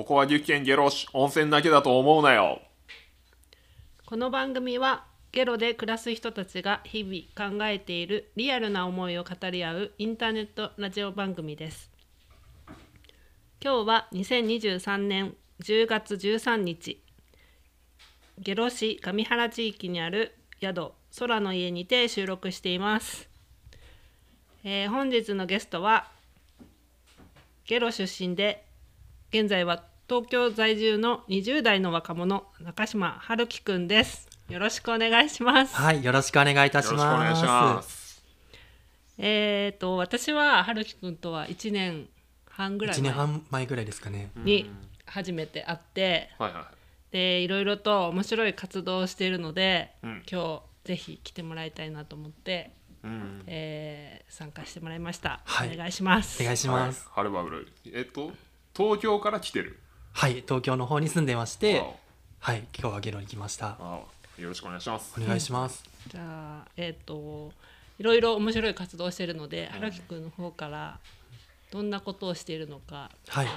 ここは岐阜県下呂市温泉だけだと思うなよ。この番組はゲロで暮らす人たちが日々考えているリアルな思いを語り合うインターネットラジオ番組です。今日は2023年10月13日下呂市上原地域にある宿空の家にて収録しています、えー本日のゲストはゲロ出身で現在は東京在住の20代の若者中島春樹くんです。よろしくお願いします。はい、よろしくお願いいたしよろます。しくお願いしますえー、と私は春樹くんとは1年半ぐらい一年前半前ぐらいですかね。に初めて会ってはいはいでいろいろと面白い活動をしているので、うん。今日ぜひ来てもらいたいなと思って、うん。えー参加してもらいました、はい。お願いします。お願いします。はい、はるばるえっと東京から来てるはい、東京の方に住んでましてわ、はい、今日はゲロに来ました。よろしくお願いしますお願いします。じゃあえっ、といろいろ面白い活動をしているので春樹くんの方からどんなことをしているのかとか、はい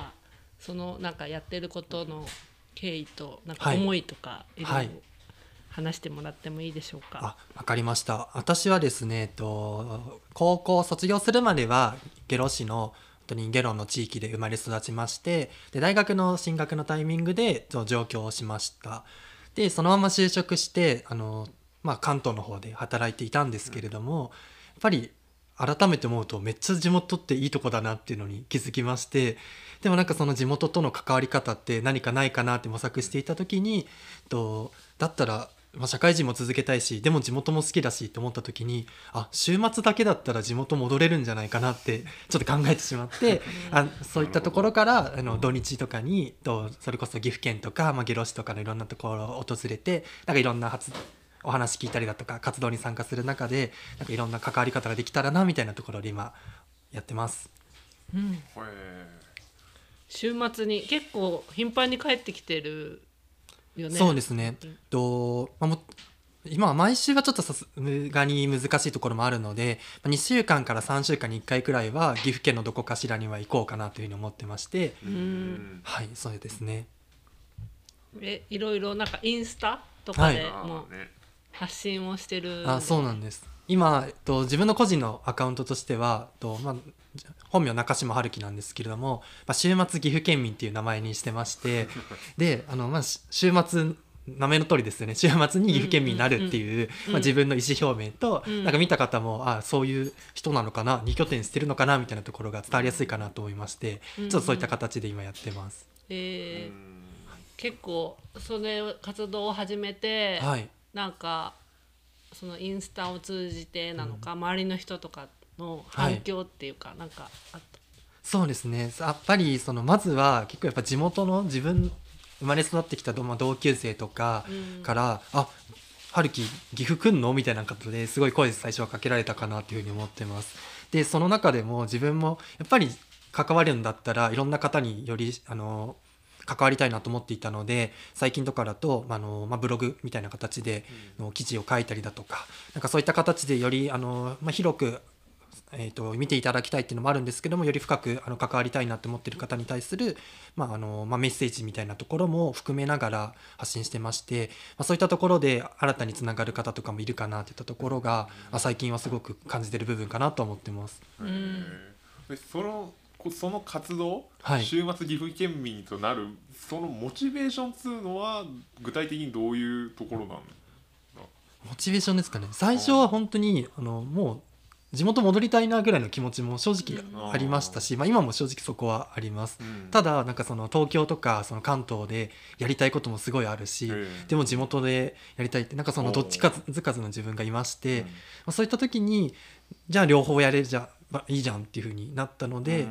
そのなんかやってることの経緯となんかはい思いとか、い、ろはい話してもらってもいいでしょうか？あ、わかりました。私はですね、えっと高校を卒業するまではゲロ市の本当にゲロの地域で生まれ育ちまして、で大学の進学のタイミングで上京をしました。でそのまま就職してあのまあ関東の方で働いていたんですけれども、やっぱり改めて思うとめっちゃ地元っていいとこだなっていうのに気づきましてでもなんかその地元との関わり方って何かないかなって模索していた時にとだったら、まあ、社会人も続けたいしでも地元も好きだしと思った時にあ週末だけだったら地元戻れるんじゃないかなってちょっと考えてしまってあそういったところからあの土日とかにとそれこそ岐阜県とか、まあ、下呂市とかのいろんなところを訪れてなんかいろんな発お話聞いたりだとか活動に参加する中でなんかいろんな関わり方ができたらなみたいなところで今やってます。うん、へ週末に結構頻繁に帰ってきてるよね。そうですね。と、まあ、も今は毎週はちょっとさすがに難しいところもあるのでまあ2週間から3週間に1回くらいは岐阜県のどこかしらには行こうかなというふうに思ってまして。はいそうですね。えいろいろなんかインスタとかであも発信をしてる、あそうなんです。今、えっと、自分の個人のアカウントとしてはと、まあ、本名中島春樹なんですけれども、まあ、週末岐阜県民っていう名前にしてまして であの、まあ、し週末名前の通りですよね。週末に岐阜県民になるっていう、うんまあ、自分の意思表明と、うん。なんか見た方もあそういう人なのかな二拠点してるのかなみたいなところが伝わりやすいかなと思いまして、うんちょっとそういった形で今やってます。えーうん結構それ活動を始めて、はい。なんかそのインスタを通じてなのか、周りの人とかの反響っていうか、なんかあった？そうですね。やっぱりそのまずは結構やっぱ地元の自分生まれ育ってきた同,、級生とかうん。から「あ春樹岐阜来んの?」みたいなことですごい声最初はかけられたかなというふうに思ってます。でその中でも自分もやっぱり関わるんだったらいろんな方によりあの関わりたいなと思っていたので最近とかだと、まああのまあ、ブログみたいな形での記事を書いたりだとかなんかそういった形でよりあの、まあ、広くえー、と見ていただきたいっていうのもあるんですけどもより深くあの関わりたいなと思ってる方に対する、まああのまあ、メッセージみたいなところも含めながら発信してまして、まあ、そういったところで新たにつながる方とかもいるかなっていったところが、まあ、最近はすごく感じてる部分かなと思ってます。ん。でそのこその活動、はい。週末岐阜県民となるそのモチベーションっつうのは具体的にどういうところなのモチベーションですかね。最初は本当にあのもう地元戻りたいなぐらいの気持ちも正直ありましたし、まあ、今も正直そこはあります。うん。ただなんかその東京とかその関東でやりたいこともすごいあるし、ええでも地元でやりたいってなんかそのどっちかずかずの自分がいまして、うん。まあ、そういった時にじゃあ両方やれじゃまあいいじゃんっていう風になったので、や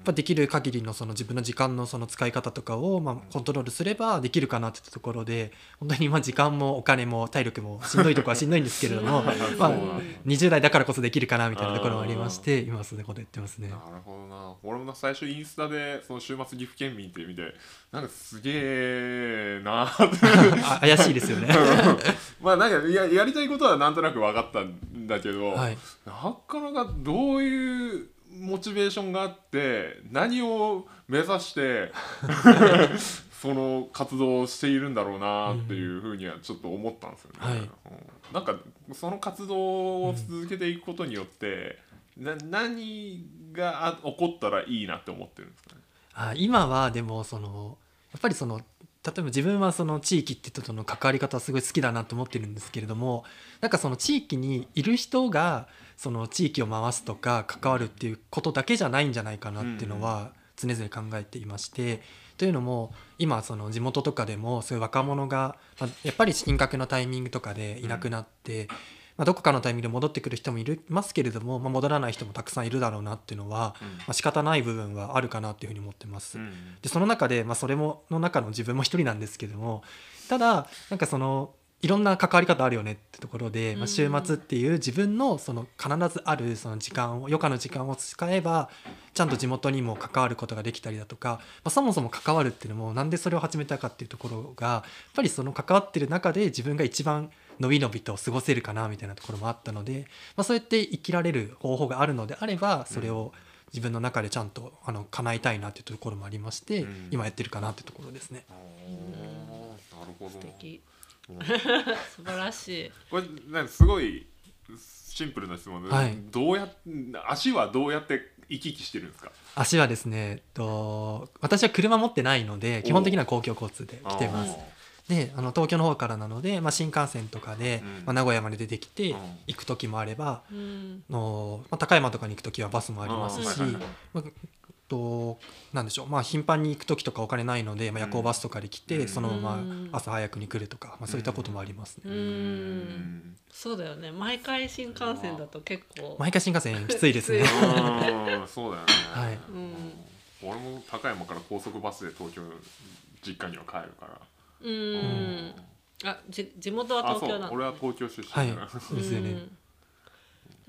っぱできる限りのその自分の時間のその使い方とかをまあコントロールすればできるかなってところで本当にまあ時間もお金も体力もしんどいところはしんどいんですけれどもまあ そうなんだ20代だからこそできるかなみたいなところもありまして今はそういうことやってますね。な。るほどな。俺も最初インスタでその週末岐阜県民って見てなんかすげえなって。あ怪しいですよね。まあなんかややりたいことはなんとなく分かったんだけど、はい。なかなかどういうモチベーションがあって何を目指して その活動をしているんだろうなっていうふうにはちょっと思ったんですよね。はいうんなんかその活動を続けていくことによって、な何があ起こったらいいなって思ってるんですかね？あ今はでもそのやっぱりその例えば自分はその地域って人との関わり方はすごい好きだなと思ってるんですけれどもなんかその地域にいる人がその地域を回すとか関わるっていうことだけじゃないんじゃないかなっていうのは常々考えていまして。というのも今その地元とかでもそういう若者が、まあ、やっぱり進学のタイミングとかでいなくなって、まあ、どこかのタイミングで戻ってくる人もいるますけれども、まあ、戻らない人もたくさんいるだろうなっていうのは、まあ、仕方ない部分はあるかなっていうふうに思ってます。うんでその中で、まあ、それもの中の自分も一人なんですけどもただなんかそのいろんな関わり方あるよねってところで、まあ、週末っていう自分のその必ずあるその時間を余暇の時間を使えばちゃんと地元にも関わることができたりだとか、まあ、そもそも関わるっていうのもなんでそれを始めたかっていうところがやっぱりその関わってる中で自分が一番のびのびと過ごせるかなみたいなところもあったので、まあ、そうやって生きられる方法があるのであればそれを自分の中でちゃんとあの叶えたいなっていうところもありまして、うん今やってるかなっていうところですね。なるほどな。素晴らしい。これなんかすごいシンプルな質問で、はい。どうやっ足はどうやって行き来してるんですか？足はですね、えっと、私は車持ってないので基本的には公共交通で来てます。であの東京の方からなので、まあ、新幹線とかで、うん。まあ、名古屋まで出てきてうん。行く時もあれば、うん。のまあ、高山とかに行く時はバスもありますし、となんでしょう。まあ頻繁に行く時とかお金ないので、まあ、夜行バスとかで来て、うん。そのまうん。ま朝早くに来るとか、まあ、そういったこともありますね。うそうだよね。毎回新幹線だと結構。毎回新幹線きついですね。そうだよね、はい。うん。俺も高山から高速バスで東京実家には帰るから。うん。あじ地元はあ東京なの？そう。俺は東京出身はいだから、そうですよね。うん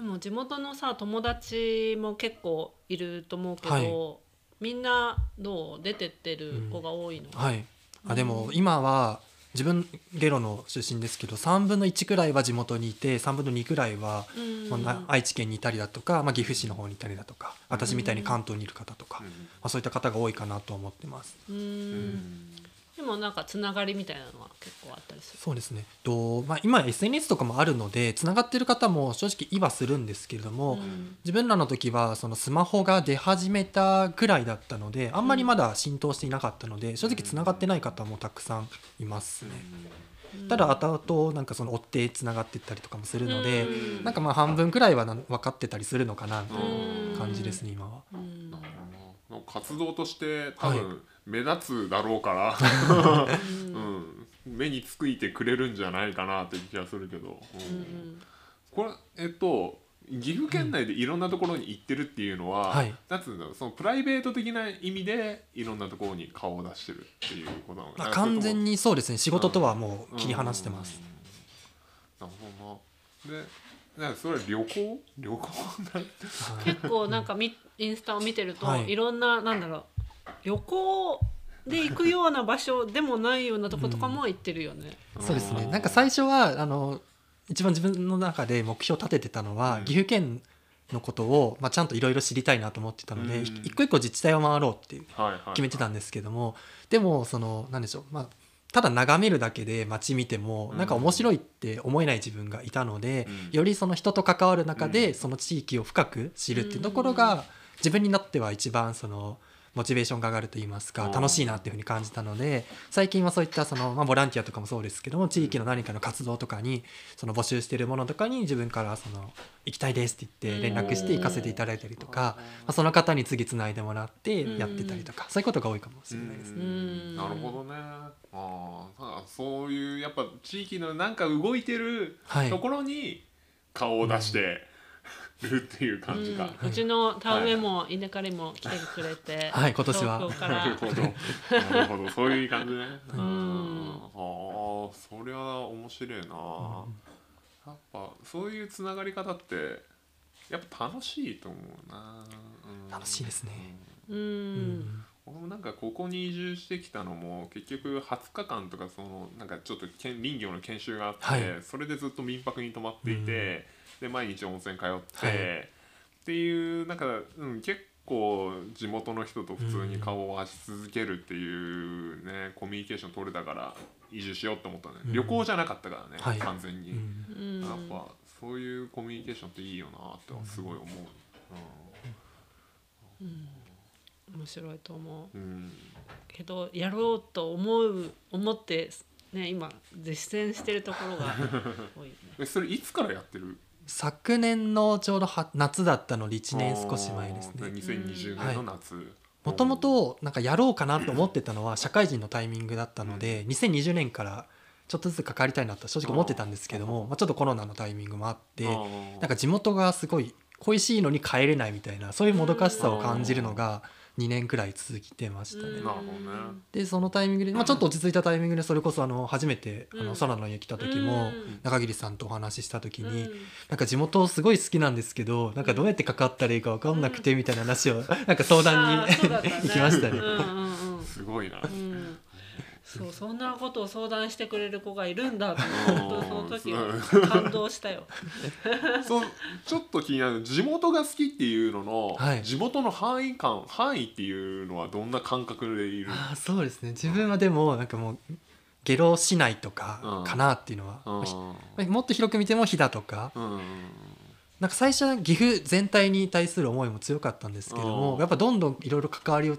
でも地元のさ友達も結構いると思うけど、はい。みんなどう出てってる子が多いの、はい、あでも今は自分ゲロの出身ですけど3分の1くらいは地元にいて3分の2くらいは、うん。まあな愛知県にいたりだとか、まあ、岐阜市の方にいたりだとか私みたいに関東にいる方とか、まあ、そういった方が多いかなと思ってます。うん。うんでもなんかつながりみたいなのは結構あったりする。そうですね。と、まあ、今 SNS とかもあるのでつながってる方も正直いはするんですけれども、うん。自分らの時はそのスマホが出始めたぐらいだったのであんまりまだ浸透していなかったので正直つながってない方もたくさんいますね。ただ後々なんかその追ってつながっていったりとかもするので、うん。なんかまあ半分くらいはな分かってたりするのかなみたいう感じですね今は。活動として多はい分目立つだろうから、うん、目につくいてくれるんじゃないかなっていう気がするけど、うん。うんこれえっと岐阜県内でいろんなところに行ってるっていうのは、はい。なんつうんだろうそのプライベート的な意味でいろんなところに顔を出してるっていうことなのかまあ、な完全ににそうですね。仕事とはもう切り離してます。なるほどな。でなんかそれは旅行？旅行？な ん結構なんかみインスタを見てると、はい。い、ろんななんだろう旅行で行くような場所でもないようなとことかも行ってるよね。そうですね。なんか最初はあの一番自分の中で目標を立ててたのは、うん。岐阜県のことを、まあ、ちゃんといろいろ知りたいなと思ってたので、うん。い一個一個自治体を回ろうっていうはいはい決めてたんですけども、でもそのなんでしょうまあただ眺めるだけで街見てもうん。なんか面白いって思えない自分がいたので、うん。よりその人と関わる中でうん。その地域を深く知るっていうところが自分になっては一番そのモチベーションが上がると言いますかうん楽しいなっていうふうに感じたので最近はそういったその、まあ、ボランティアとかもそうですけども地域の何かの活動とかにその募集しているものとかに自分からその行きたいですって言って連絡して行かせていただいたりとか、まあ、その方に次つないでもらってやってたりとかそういうことが多いかもしれないですね。うん。なるほどね。ああだそういうやっぱ地域のなんか動いてるはい。ところに顔を出してるっていう感じか、うん。うちの田植えも稲刈りも来てくれて、はい。今年は。東京から。なるほど。なるほど。そういう感じね。うん。ああそりゃ面白いな、やっぱそういうつながり方ってやっぱ楽しいと思うな、うん。楽しいですね。うん。うん。俺もなんかここに移住してきたのも結局20日間とかそのなんかちょっとけん林業の研修があって、はい。それでずっと民泊に泊まっていて、で毎日温泉通って、はい。っていうなんか、うん、結構地元の人と普通に顔を合わし続けるっていうね、コミュニケーション取れたから移住しようって思ったね、うん。旅行じゃなかったからね、はい。完全に、うん。うんやっぱそういうコミュニケーションっていいよなってすごい思う、面白いと思う。うん。うんけどやろうと思う。思ってね今実践してるところが多い。ね えそれいつからやってる？昨年のちょうどは夏だったので1年少し前ですね。2020年の夏、もともとなんかやろうかなと思ってたのは社会人のタイミングだったので2020年からちょっとずつ関わりたいなと正直思ってたんですけどもまあ、ちょっとコロナのタイミングもあってなんか地元がすごい恋しいのに帰れないみたいなそういうもどかしさを感じるのが2年くらい続いてましたね。うん。なるほどね。でそのタイミングで、まあ、ちょっと落ち着いたタイミングでそれこそあの初めてあうん。の空の家来た時もうん。中桐さんとお話しした時にうん。なんか地元すごい好きなんですけどなんかどうやって関わったらいいか分かんなくてみたいな話をなんか相談に行きましたね。すごいな。うんそうそんなことを相談してくれる子がいるんだ。と思ってその時は感動したよ。そうちょっと気になる地元が好きっていうのの、はい。地元の範囲感範囲っていうのはどんな感覚でいる？あーそうですね。自分はでもなんかもう下呂市内とかかなっていうのは、うん。まあひもっと広く見ても飛騨とか。うん。なんか最初は岐阜全体に対する思いも強かったんですけどもうん。やっぱどんどんいろいろ関わりを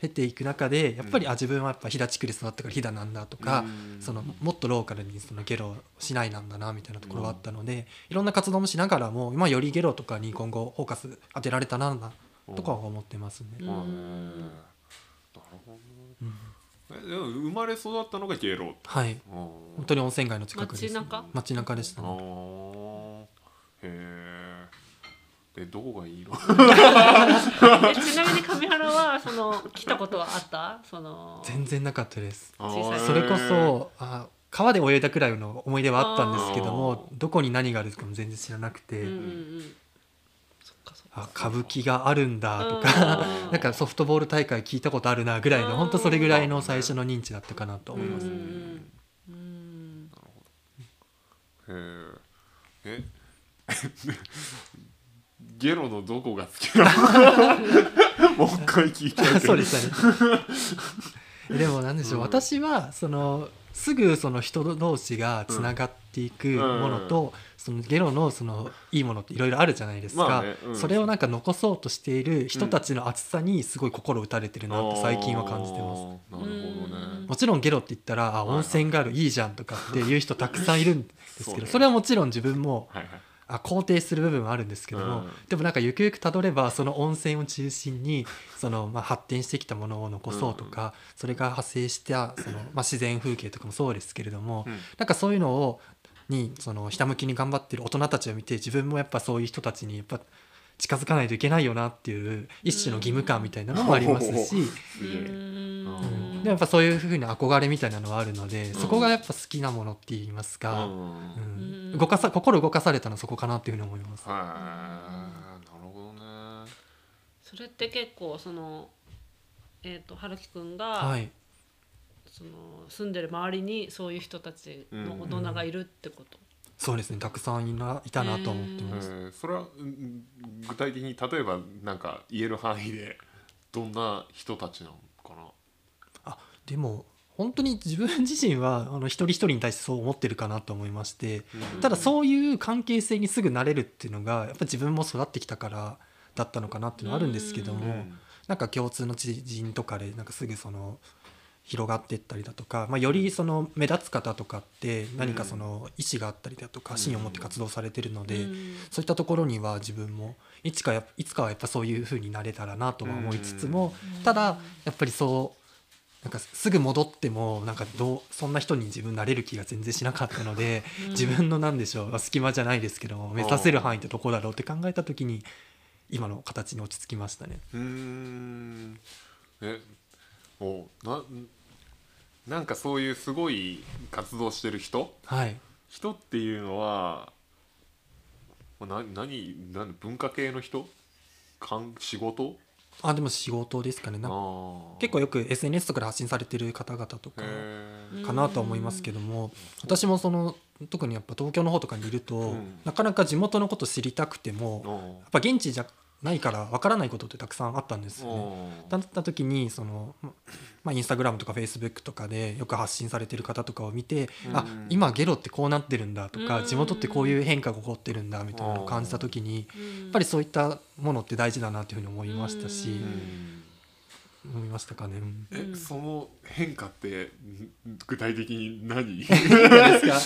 経ていく中でやっぱり、うんあ自分はやっぱ飛騨地区で育ったから飛騨なんだとか、うん。そのもっとローカルにそのゲロ市内なんだなみたいなところがあったので、いろんな活動もしながらも、まあ、よりゲロとかに今後フォーカス当てられたなとかは思ってますね。なるほどでも生まれ育ったのがゲロ。はい。うん本当に温泉街の近くです街中？街中でしたあねー。へえでどこがいいの？えちなみに上原はその来たことはあった？その全然なかったです。小さい。それこそあ川で泳いだくらいの思い出はあったんですけどもどこに何があるかも全然知らなくて、うんうんあ歌舞伎があるんだとうん。か なんかソフトボール大会聞いたことあるなぐらいの本当それぐらいの最初の認知だったかなと思います、うんうんえ？ゲロのどこが好きなの？もう一回聞いてそうでしたねでもなんでしょう、うん。私はそのすぐその人同士がつながっていくものと、そのゲロのそのいいものっていろいろあるじゃないですか、まあねうん。それをなんか残そうとしている人たちの厚さにすごい心打たれてるなって最近は感じてます。なるほどね。もちろんゲロって言ったらあ温泉があるいいじゃんとかっていう人たくさんいるんですけどそれはもちろん自分もはいはいあ肯定する部分はあるんですけども、うん。でもなんかゆくゆくたどればその温泉を中心にその、まあ、発展してきたものを残そうとか、それが派生したその、まあ、自然風景とかもそうですけれども、うん。なんかそういうのをにそのひたむきに頑張ってる大人たちを見て自分もやっぱそういう人たちにやっぱ近づかないといけないよなっていう一種の義務感みたいなのもありますし。でもやっぱそういうふうに憧れみたいなのはあるので、そこがやっぱ好きなものって言いますか、うん。うん。うん動かさ心動かされたのはそこかなっていうふうに思います。はいなるほどね。それって結構そのえっ、と春樹くんが、はい、その住んでる周りにそういう人たちの大人がいるってこと？そうですねたくさんいないたなと思ってえます。ーそれはうん具体的に例えばなんか言える範囲でどんな人たちなのかな？あでも本当に自分自身はあの一人一人に対してそう思ってるかなと思いましてただそういう関係性にすぐなれるっていうのがやっぱ自分も育ってきたからだったのかなっていうのはあるんですけども、うん。なんか共通の知人とかでなんかすぐその広がっていったりだとか、まあ、よりその目立つ方とかって何かその意思があったりだとかうん。芯を持って活動されてるので、うん。そういったところには自分もいつかやいつかはやっぱそういう風になれたらなとは思いつつも、ただやっぱりそうなんかすぐ戻ってもなんかどうそんな人に自分なれる気が全然しなかったので、うん。自分のなんでしょう隙間じゃないですけども目指せる範囲ってどこだろうって考えた時に今の形に落ち着きましたね。うーん。えおななんかそういうすごい活動してる人？はい。人っていうのはまあな何何文化系の人？かん仕事？あでも仕事ですかね。なんか結構よく SNS とかで発信されてる方々とかへかなとは思いますけども私もその特にやっぱ東京の方とかにいると、うん。なかなか地元のこと知りたくてもーやっぱ現地じゃないからわからないことってたくさんあったんですよね。うんだった時にその、ままあ、インスタグラムとかフェイスブックとかでよく発信されてる方とかを見て、あうん。今ゲロってこうなってるんだとか、うん。地元ってこういう変化が起こってるんだみたいなのを感じた時に、ややっぱりそういったものって大事だなというふうに思いましたし、思いましたかね。うん。え、うんその変化ってん具体的に何？ですか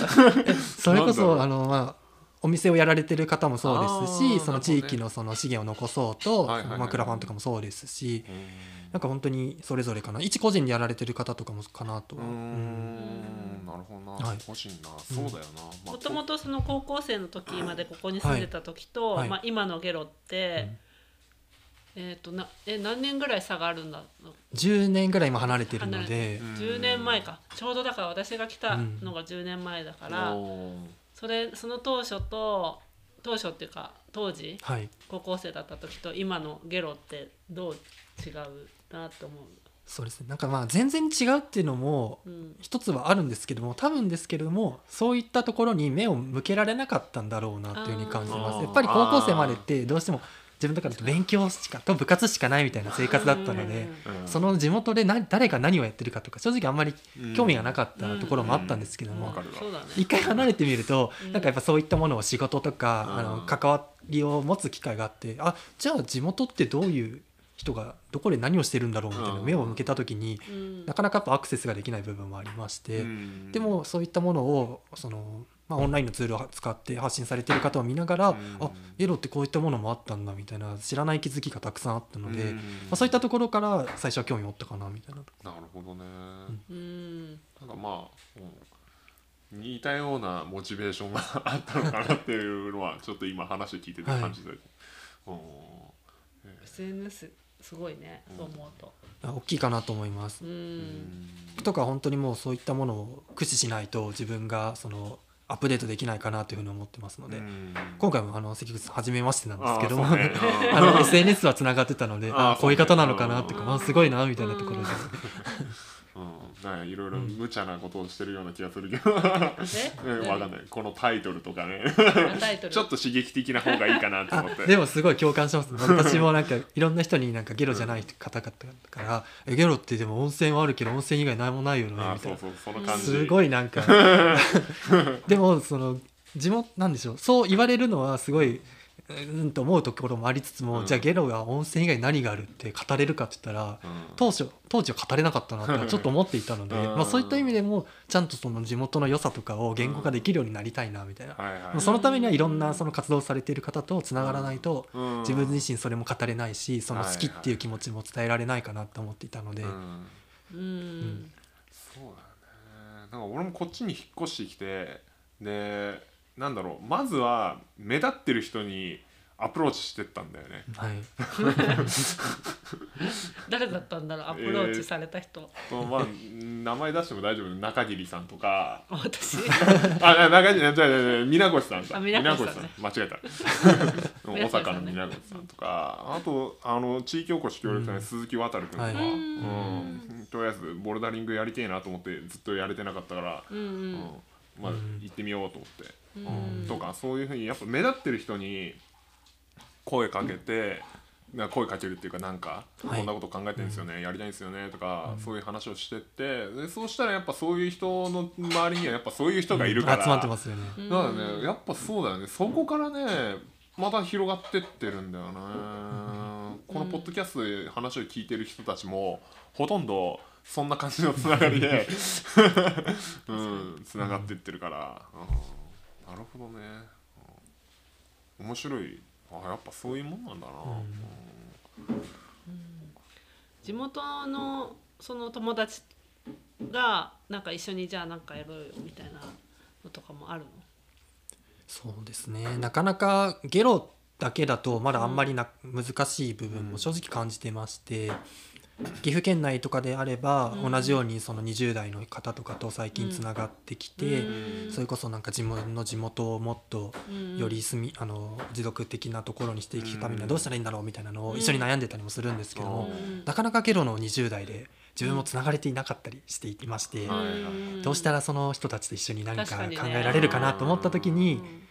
それこそうあのまあお店をやられてる方もそうですあしーその地域のその資源を残そうと、はいまあ、クラファンとかもそうですしうん。なんか本当にそれぞれかな。一個人でやられてる方とかもかなとうーは、うん。んなるほどな、はい。欲しいな。そうだよな、まあもともとその高校生の時までここに住んでた時と、はい。まあ、今のゲロって、えっ、となえ何年ぐらい差があるんだ？10年ぐらい今離れてるのでうん10年前かちょうどだから私が来たのが10年前だから、おーそれその当初と当初っていうか当時はい。高校生だった時と今のゲロってどう違うなと思そうですね。なんかまあ全然違うっていうのもう。うん。一つはあるんですけども多分ですけれどもそういったところに目を向けられなかったんだろうなっていうふうに感じます。やっぱり高校生までってどうしても自分とかだと勉強しかと部活しかないみたいな生活だったのでうん。その地元で何誰が何をやってるかとか正直あんまり興味がなかったところもあったんですけども一回離れてみるとうん。なんかやっぱそういったものを仕事とかうん。あの関わりを持つ機会があってあじゃあ地元ってどういう人がどこで何をしてるんだろうみたいなうん。目を向けた時にうん。なかなかやっぱアクセスができない部分もありまして。うん。でもそういったものをその、まあ、オンラインのツールを使って発信されている方を見ながら、うん。あエロってこういったものもあったんだみたいな知らない気づきがたくさんあったので、うん。まあ、そういったところから最初は興味を持ったかなみたいな。なるほどね、うん。なんかまあ、うん。似たようなモチベーションがあったのかなっていうのはちょっと今話聞いてて感じて、うん。SNS すごいねそう思うと。あ大きいかなと思います。う。ん。とか本当にもうそういったものを駆使しないと自分がそのアップデートできないかなというふうに思ってますので、うん。今回もあの関口さん初めましてなんですけども、あね。あの SNS はつながってたのでああこういう方なのかなってか、あすごいなみたいなところで、うん。なんかいろいろ無茶なことをしてるような気がするけど、ね、えわかんない。このタイトルとかね。タイトル。ちょっと刺激的な方がいいかなと思って。あでもすごい共感します。私もなんかいろんな人になんかゲロじゃない方々から「えゲロってでも温泉はあるけど温泉以外何もないよね」みたいな。あそうそうその感じ。すごいなんか。でもその地元なんでしょう。そう言われるのはすごいうんと思うところもありつつも、うん。じゃあゲロが温泉以外何があるって語れるかって言ったら、うん。当初当時は語れなかったなってちょっと思っていたので、うん。まあ、そういった意味でもちゃんとその地元の良さとかを言語化できるようになりたいなみたいな、はいはい。まあそのためにはいろんなその活動をされている方とつながらないと、うん。自分自身それも語れないしその好きっていう気持ちも伝えられないかなと思っていたので、うん。うん。そうだよね。なんか俺もこっちに引っ越してきてでなんだろうまずは目立ってる人にアプローチしてったんだよね。はい、誰だったんだろうアプローチされた人、とまあ名前出しても大丈夫。中桐さんとか。私。あ中桐じゃじゃじゃ皆越さんか。あ皆越さんね。間違えた。大阪の皆越さんとか。あとあの地域おこし協力隊の鈴木渡君とか、はい。うん。とりあえずボルダリングやりてえなと思ってずっとやれてなかったから、うんうん。うん。まあうん。行ってみようと思って。うん。とかそういうふうにやっぱ目立ってる人に声かけて、な声かけるっていうかなんか、はい。こんなこと考えてるんですよね、やりたいんですよねとか、そういう話をしてってでそうしたらやっぱそういう人の周りにはやっぱそういう人がいるから、集まってますよね。うんだからねやっぱそうだよね。そこからねまた広がってってるんだよね、このポッドキャストで話を聞いてる人たちもほとんどそんな感じのつながりで うんつながってってるから、うんなるほどね、うん。面白い。あやっぱそういうもんなんだな、地元のその友達がなんか一緒にじゃあなんかやろうよみたいなのとかもあるの？そうですね。なかなかゲロだけだとまだあんまりな、難しい部分も正直感じてまして、岐阜県内とかであれば、うん。同じようにその20代の方とかと最近つながってきて、うん。それこそなんか自分の地元をもっとうん。より住みあの持続的なところにしていくためにはどうしたらいいんだろうみたいなのをうん。一緒に悩んでたりもするんですけども、うん。なかなかゲロの20代で自分もつながれていなかったりしていまして、どうしたらその人たちと一緒に何か考えられるかなと思った時に、うん。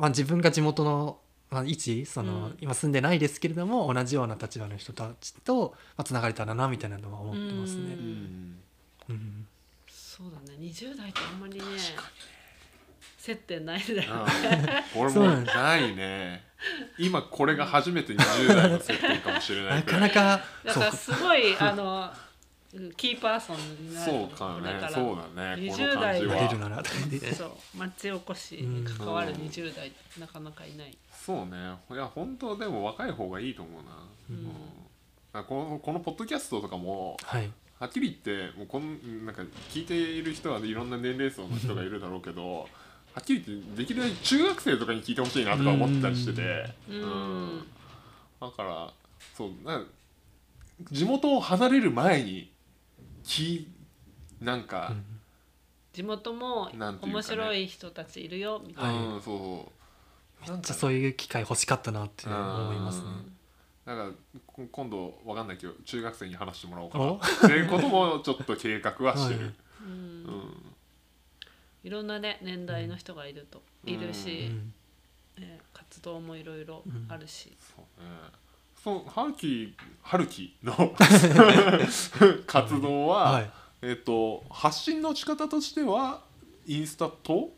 まあ、自分が地元の、まあ、位置その、うん。今住んでないですけれども同じような立場の人たちと、まあ、つながれたらなみたいなのは思ってますね。ううん。うん。そうだね。20代ってあんまりね接点ないんだよ俺もそうなんでないね。今これが初めて20代の接点かもしれないなくらい。かなかだからそう。すごいあのキーパーソンになるそうかね。だからそうだね。この20感じ代はなれるなら。と思ってそう町おこしに関わる20代なかなかいない、そうね。いや本当でも若い方がいいと思うな、うん。あこのこのポッドキャストとかもはい。はっきり言ってもうこんなんか聞いている人はいろんな年齢層の人がいるだろうけどはっきり言ってできるだけ中学生とかに聞いてほしいなとか思ってたりしてて。うん。だからそうなんか地元を離れる前にきなんか、地元もなんていうかね。面白い人たちいるよみたいな、はいうんそうなんかじゃあそういう機会欲しかったなって思いますね。なんかこ今度わかんないけど中学生に話してもらおうかな。お？っていうこともちょっと計画はしてる、はいうん。うん。いろんなね年代の人がいると、いるうし、ん。ね活動もいろいろあるし、そうね。そう春樹春樹の 活動は、はい。えっ、と発信の仕方としてはインスタと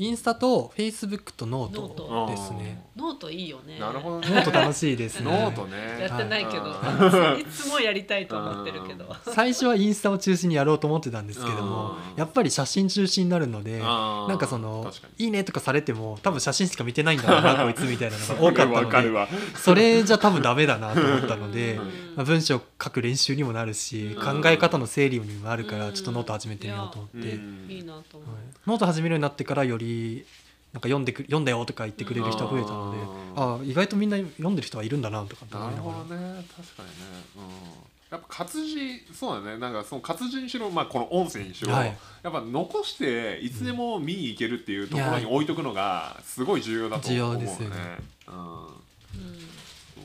インスタとフェイスブックとノー note。トですね。ノートいいよね。なるほどね。ノート楽しいですね。ノートね。やってないけど、はいつもやりたいと思ってるけど。最初はインスタを中心にやろうと思ってたんですけどもうん。やっぱり写真中心になるのでなんかその確か「に。いいね」とかされても多分写真しか見てないんだろうなこいつみたいなのが多かったので それじゃ多分ダメだなと思ったのでうんまあ文章を書く練習にもなるしうん。考え方の整理にもなるかうん。らちょっとノート始めてみようと思って。うん。いいなと思う、はいノート始めるようになってからよりなんか読んでく読んだよとか言ってくれる人が増えたのでうんああ意外とみんな読んでる人はいるんだなとかって。思ないね。確かにね、うん、やっぱ活字そうだね。なんかその活字にしろ、まあ、この音声にしろ、はい。やっぱ残していつでも見に行けるっていうところに置いとくのがすごい重要だと思うね。重要ですよね。うん、うんそう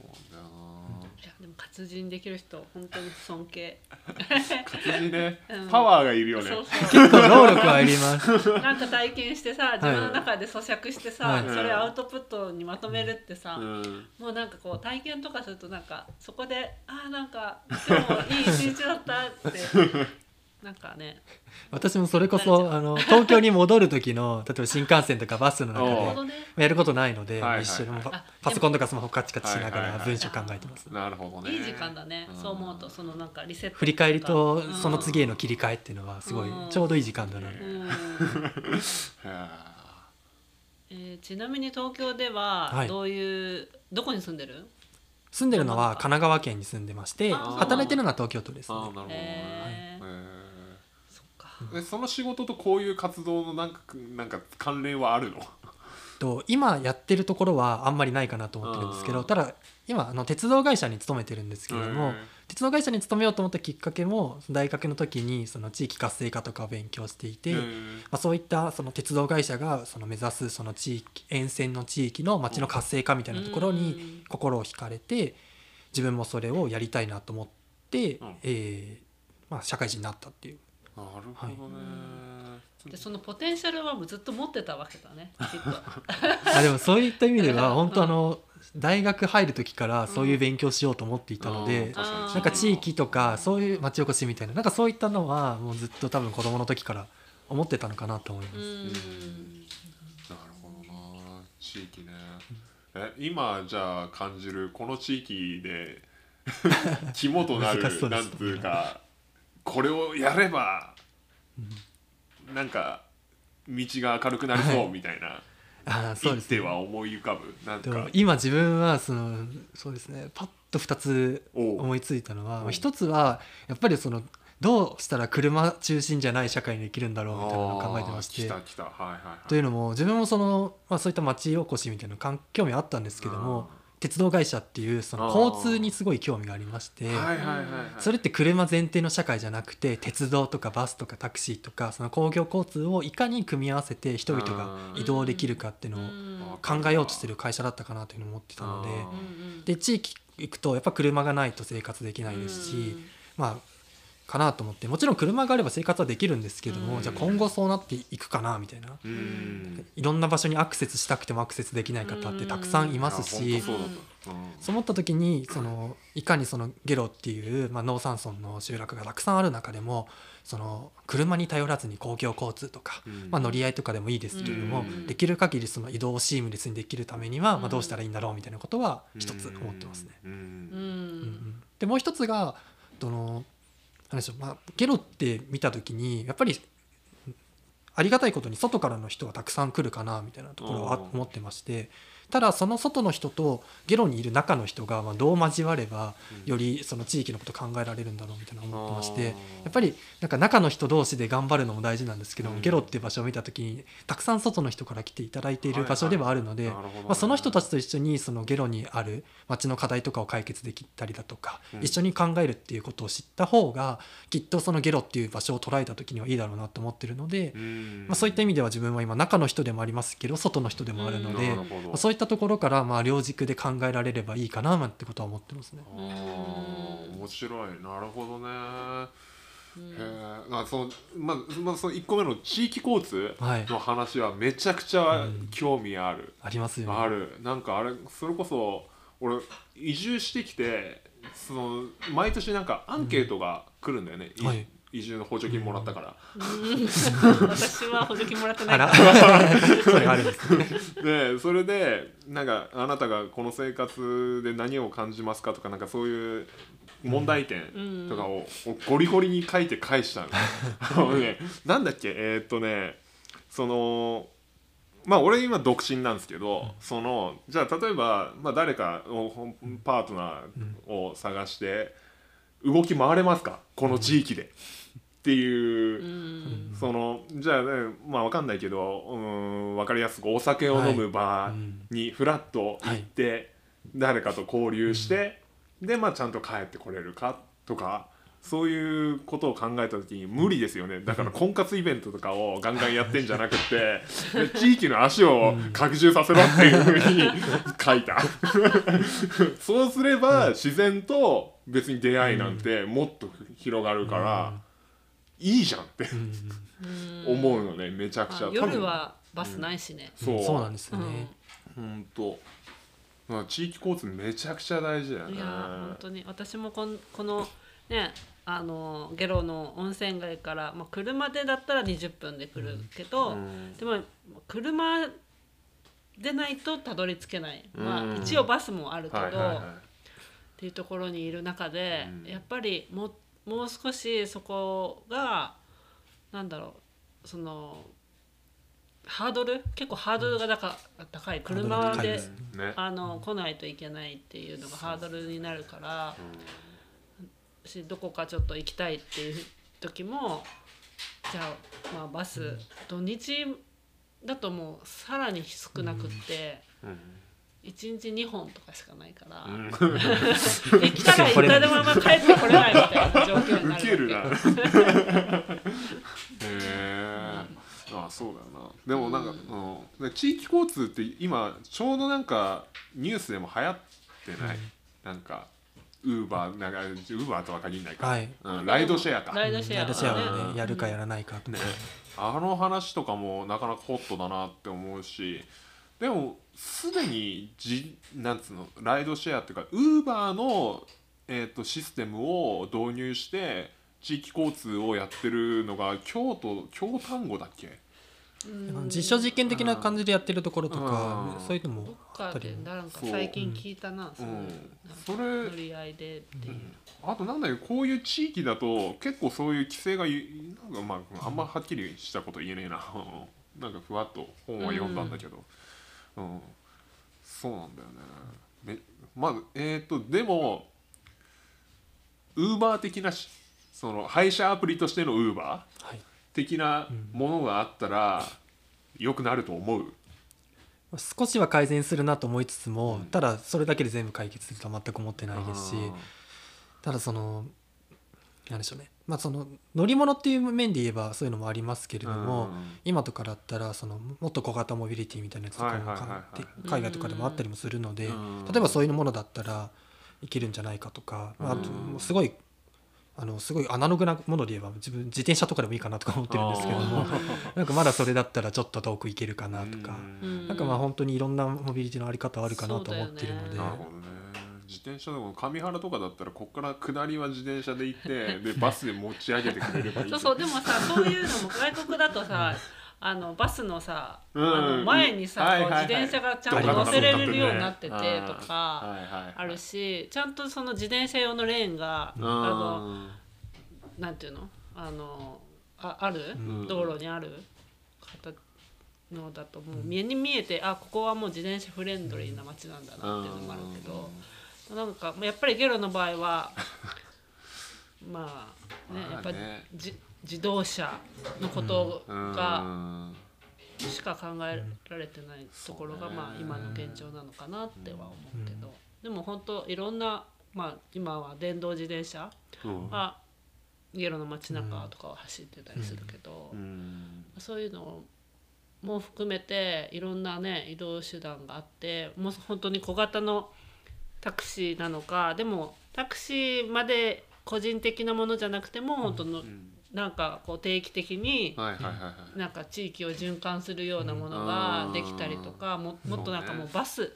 そうなんだよいやでも活字にできる人本当に尊敬。な活字ね、うん。パワーがいるよね。そう結構労力はいります。そ うなんか体験してさ自分の中で咀嚼してさ、はい。それをアウトプットにまとめるってさ、うん。もうなんかこう体験とかするとなんかそこであーなんか今日もいい一日だったってなんかね。私もそれこそあの東京に戻る時の 例えば新幹線とかバスの中でやることないので、一緒にパソコンとかスマホカチカチしながら文章考えてます、なるほどね。いい時間だね、うん。そう思うとそのなんかリセット振り返りとうん。その次への切り替えっていうのはすごいうん。ちょうどいい時間だな、えーちなみに東京でははい。どういう、どこに住んでる？住んでるのは神奈川県に住んでまして働いてるのは東京都ですねでその仕事とこういう活動のなんかなんか関連はあるの？と今やってるところはあんまりないかなと思ってるんですけうん。どただ今あの鉄道会社に勤めてるんですけれども、鉄道会社に勤めようと思ったきっかけも大学の時にその地域活性化とかを勉強していて、まあ、そういったその鉄道会社がその目指すその地域沿線の地域の街の活性化みたいなところに心を惹かれて自分もそれをやりたいなと思って、うん。えーまあ、社会人になったっていうなるほどね、でそのポテンシャルはもうずっと持ってたわけだねきっと。あでもそういった意味では本当あの大学入る時からそういう勉強しようと思っていたので、うん。なんか地域とかそういう町おこしみたいななんかそういったのはもうずっと多分子供の時から思ってたのかなと思います。うん。なるほどな地域ね。え今じゃあ感じるこの地域で 肝となる難しそうですなんつうかこれをやればなんか道が明るくなりそうみたいなあーそうですね。は思い浮かぶ？なんか。今自分はそのそうですねパッと2つ思いついたのは一つはやっぱりそのどうしたら車中心じゃない社会にできるんだろうみたいなのを考えてまして。あー来た来たはいはいはい。というのも自分もその、まあ、そういった町おこしみたいな興味あったんですけども鉄道会社っていうその交通にすごい興味がありまして。それって車前提の社会じゃなくて鉄道とかバスとかタクシーとかその公共交通をいかに組み合わせて人々が移動できるかっていうのを考えようとしてる会社だったかなというのを思ってたのであで地域行くとやっぱ車がないと生活できないですしまあかなと思ってもちろん車があれば生活はできるんですけども、うん。じゃあ今後そうなっていくかなみたいな。うん。いろんな場所にアクセスしたくてもアクセスできない方ってたくさんいますし、そう思った時にそのいかにそのゲロっていう、まあ、農山村の集落がたくさんある中でもその車に頼らずに公共交通とか、うん。まあ、乗り合いとかでもいいですけれども、うん。できる限りその移動をシームレスにできるためには、うん。まあ、どうしたらいいんだろうみたいなことは一つ思ってますね。うん。でもう一つがその何でしょう、まあ、ゲロって見た時にやっぱりありがたいことに外からの人がたくさん来るかなみたいなところはうん。思ってましてただその外の人とゲロにいる中の人がまあどう交わればよりその地域のこと考えられるんだろうみたいな思ってましてやっぱりなんか中の人同士で頑張るのも大事なんですけどゲロっていう場所を見た時にたくさん外の人から来ていただいている場所ではあるので、まあ、その人たちと一緒にそのゲロにある街の課題とかを解決できたりだとか、うん。一緒に考えるっていうことを知った方がきっとそのゲロっていう場所を捉えた時にはいいだろうなと思ってるので、うん。まあ、そういった意味では自分は今中の人でもありますけど外の人でもあるので、まあ、そういったところからまあ両軸で考えられればいいかななんてことは思ってますね。面白い。なるほどね。うん。へえまあそのまあまあその1個目の地域交通はい。の話はめちゃくちゃ興味ある、ありますよね。ある。なんかあれそれこそ俺移住してきてその毎年なんかアンケートが来るんだよね、いはい移住の補助金もらったから、私は補助金もらってない。あから ですね。でそれでなんかあなたがこの生活で何を感じますかとかなんかそういう問題点とかをゴリゴリに書いて返したの。ね、なんだっけ？えーっとねそのまあ俺今独身なんですけど、そのじゃあ例えば、まあ、誰かをパートナーを探して動き回れますか？この地域で、っていう。うん。そのじゃあねまあわかんないけどうん分かりやすくお酒を飲む場にフラッと行って、誰かと交流して、でまあちゃんと帰ってこれるかとかそういうことを考えた時に無理ですよね。だから婚活イベントとかをガンガンやってんじゃなくて で地域の足を拡充させろっていうふうに書いた。そうすれば自然と別に出会いなんてもっと広がるから、いいじゃんってうん。思うのねめちゃくちゃ。あ夜はバスないしね、そう。そうなんですよね。ほんと。まあ地域交通めちゃくちゃ大事だよね。いや本当に。私もこんこのねあのゲロの温泉街から、まあ、車でだったら20分で来るけど、うん。でも車でないとたどり着けない、まうん。あ一応バスもあるけど、はいはいはいっていうところにいる中で、うん。やっぱりももう少しそこがなんだろうそのハードル？結構ハードルが高高い。車でね。あの来ないといけないっていうのがハードルになるからしどこかちょっと行きたいっていう時もじゃあまあバス土日だともうさらに少なくってうん1日2本とかしかないから。うん。うん行ったら行ったでまま帰ってこれないみたいな状況になるわウケるな。へえあそうだよな。でもなんか、うん。で地域交通って今ちょうどなんかニュースでも流行ってない、なんかウーバーなんかウーバーとは限らないか、はい。うん、ライドシェアか。ライドシェアライドシェアはをねやるかやらないかとか。あの話とかもなかなかホットだなって思うし。でもすでにじなんつうのライドシェアっていうかウーバーの、えー、とシステムを導入して地域交通をやってるのが京都京丹後だっけ？実証実験的な感じでやってるところとかうん。そういうのもどっあったりかでなんか最近聞いたなそう。ん。それ乗り合いでっていう。あとなんだよこういう地域だと結構そういう規制がいなんかまああんまはっきりしたこと言えねえな。なんかふわっと本は読んだんだけど、うん。そうなんだよね。めまずえっ、とでもウーバー的なしその配車アプリとしてのウーバーはい。的なものがあったら良くなると思う？少しは改善するなと思いつつも、うん。ただそれだけで全部解決するとは全く思ってないですし、ただそのなんでしょうねまあその乗り物っていう面で言えばそういうのもありますけれども、今とかだったらそのもっと小型モビリティみたいなやつとかも海外とかでもあったりもするので、うん例えばそういうものだったらいけるんじゃないかとか、まああとすごいあのすごいアナログなもので言えば自分自転車とかでもいいかなとか思ってるんですけどもなんかまだそれだったらちょっと遠く行けるかなとか、うんなんかまあ本当にいろんなモビリティのあり方あるかなと思ってるので、ね自転車でも上原とかだったらこっから下りは自転車で行って でバスで持ち上げてくれればいいそうそうでもさそういうのも外国だとさあのバスのさ、うんあの前にさ、こうはいはい。はい自転車がちゃんと乗せれるようになっててとはいかあるしちゃんとその自転車用のレーンが、うん。あのなんていうの？あのあある、ん。道路にある形のだともう。目に見えてあここはもう自転車フレンドリーな街なんだなっていうのもあるけど。なんかやっぱりゲロの場合は まあねまあね。やっぱじ自動車のことうんがうん。しか考えられてないところがまあ今の現状なのかなっては思うけど。でも本当いろんなまあ今は電動自転車うん。がゲロの街中とかを走ってたりするけどうん。そういうのも含めていろんなね移動手段があってもう本当に小型のタクシーなのかでもタクシーまで個人的なものじゃなくても本当のうん。なんかこう定期的になんか地域を循環するようなものができたりとかももっとなんかもうバス。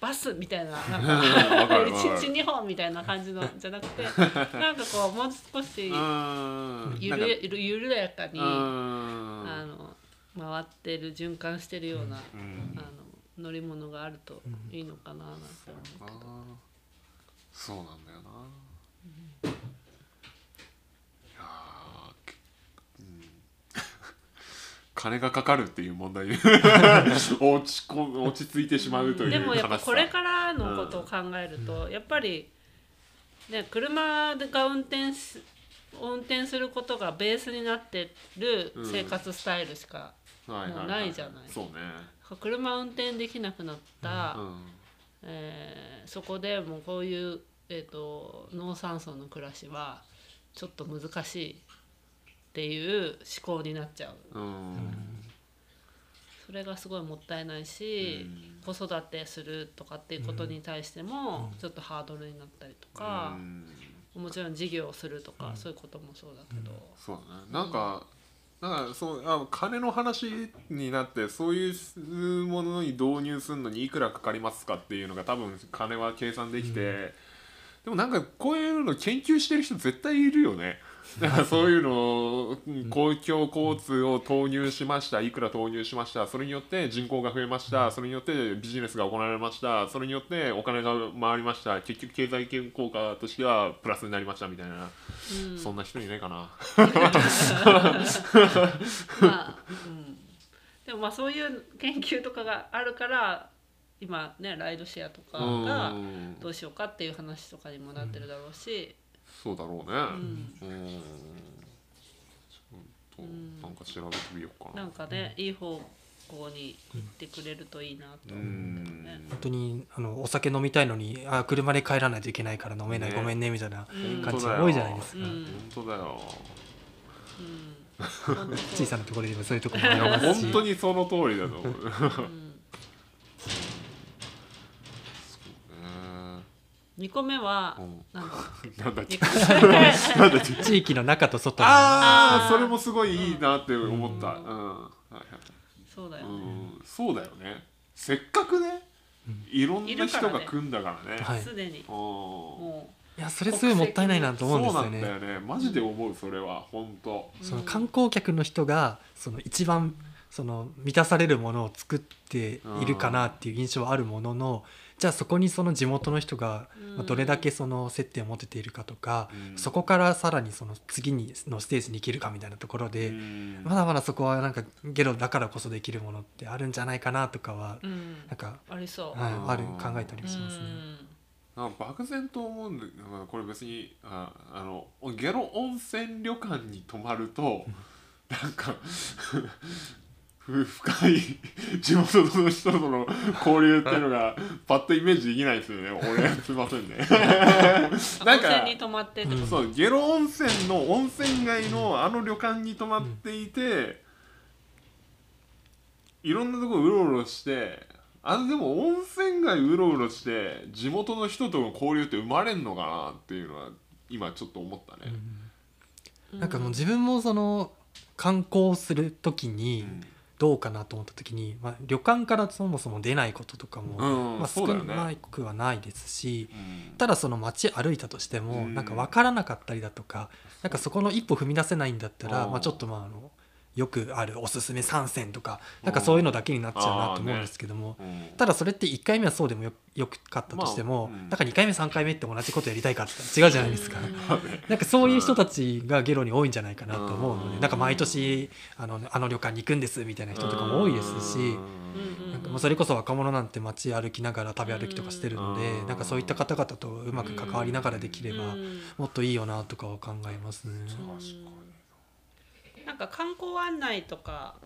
バスみたいななんわかかるわかる。1日2本みたいな感じのじゃなくて なんかこうもう少しうん。ゆるゆる緩やかに。うん。あの回ってる循環してるような、うん。あの乗り物があるといいのかななんて思うけど、そうなんだよな、いやーけうん。金がかかるっていう問題に 落ちこ落ち着いてしまうというでもやっぱこれからのことを考えると、やっぱりね車が運転し運転することがベースになってる生活スタイルしか、もうないじゃない。そうね車運転できなくなった、うんえーそこでもうこういう、えー、と農山村の暮らしはちょっと難しいっていう思考になっちゃう。うん。それがすごいもったいないし、子育てするとかっていうことに対してもちょっとハードルになったりとかう、ん。もちろん事業をするとか、そういうこともそうだけど、そうだね。なんか、なんかそうあ金の話になってそういうものに導入するのにいくらかかりますかっていうのが多分金は計算できて、でもなんかこういうの研究してる人絶対いるよね。だからそういうのをうん公共交通を投入しましたいくら投入しましたそれによって人口が増えましたそれによってビジネスが行われましたそれによってお金が回りました結局経済効果としてはプラスになりましたみたいな、うん。そんな人いないかな。まあ、うん、でもまあそういう研究とかがあるから今ねライドシェアとかがうん。どうしようかっていう話とかにもなってるだろうし、そうだろうね。んうん。ちょっとなんか調べてみようかな。なんかね、いい方向に行ってくれるといいなとう思うけどん。ね。本当にあのお酒飲みたいのにあ車で帰らないといけないから飲めない、ねごめんねみたいなうん感じが多いじゃないですか、うん本当だよ。うん本当そう小さなところでもそういうところもありますし本当にその通りだと思う。うん二個目はうん なんだっけなんだっけ。地域の中と外のああ、それもすごいいいなって思った。うん。はいはい。うそうだよね。ん、そうだよね。せっかくね、いろんな人が組んだからね。はいすでにうんもいやそれすごいもったいないなと思うんですよそうなんだよねね。マジで思うそれは本当。うその観光客の人がその一番その満たされるものを作っているかなっていう印象はあるもののじゃあそこにその地元の人がどれだけその接点を持てているかとかうん。そこからさらにその次にのステージに行けるかみたいなところでうん。まだまだそこはなんかゲロだからこそできるものってあるんじゃないかなとかはうん。なんかありそう。はいうんある考えたりしますね。漠然と思うんだけどこれ別にああのゲロ温泉旅館に泊まるとなんかふ深い地元の人との交流っていうのが パッとイメージできないですよね。俺すいませんね。なんか温泉に泊まってってそう下呂温泉の温泉街のあの旅館に泊まっていて、いろんなとこうろうろしてあのでも温泉街うろうろして地元の人との交流って生まれんのかなっていうのは今ちょっと思ったね。なんかもう自分もその観光する時にうんどうかなと思った時に、まあ、旅館からそもそも出ないこととかも、うんまあ、少なくはないですし、うん。ただその街歩いたとしても、うんなん。か分からなかったりだとかなんかそこの一歩踏み出せないんだったら、うん。まあ、ちょっとまああのよくあるおすすめ参戦とかなんかそういうのだけになっちゃうなと思うんですけども、うん。ただそれって1回目はそうでもよよかったとしても、なんか2回目3回目って同じことやりたいかって違うじゃないですか。なんかそういう人たちがゲロに多いんじゃないかなと思うので、うん。なんか毎年あのあの旅館に行くんですみたいな人とかも多いですし、うん。なんかもうそれこそ若者なんて街歩きながら食べ歩きとかしてるので、うん。なんかそういった方々とうまく関わりながらできれば、うん。もっといいよなとかは考えますね。なんか観光案内とか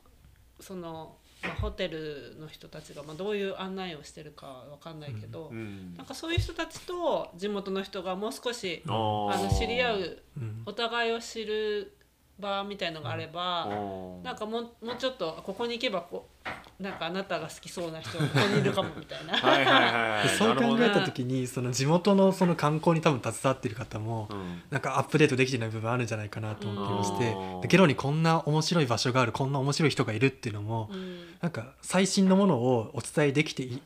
その、まあ、ホテルの人たちが、まあ、どういう案内をしてるかわかんないけど、うんなんかそういう人たちと地元の人がもう少しああの知り合ううん。お互いを知る場みたいのがあれば、なんかもうもうちょっとここに行けばこうなんかあなたが好きそうな人がここにいるかもみたいな。はいはいそう考えた時にその地元のその観光に多分携わってる方もうん。なんかアップデートできてない部分あるんじゃないかなと思っていましてうん。でゲロにこんな面白い場所があるこんな面白い人がいるっていうのもうん。なんか最新のものをお伝えできてい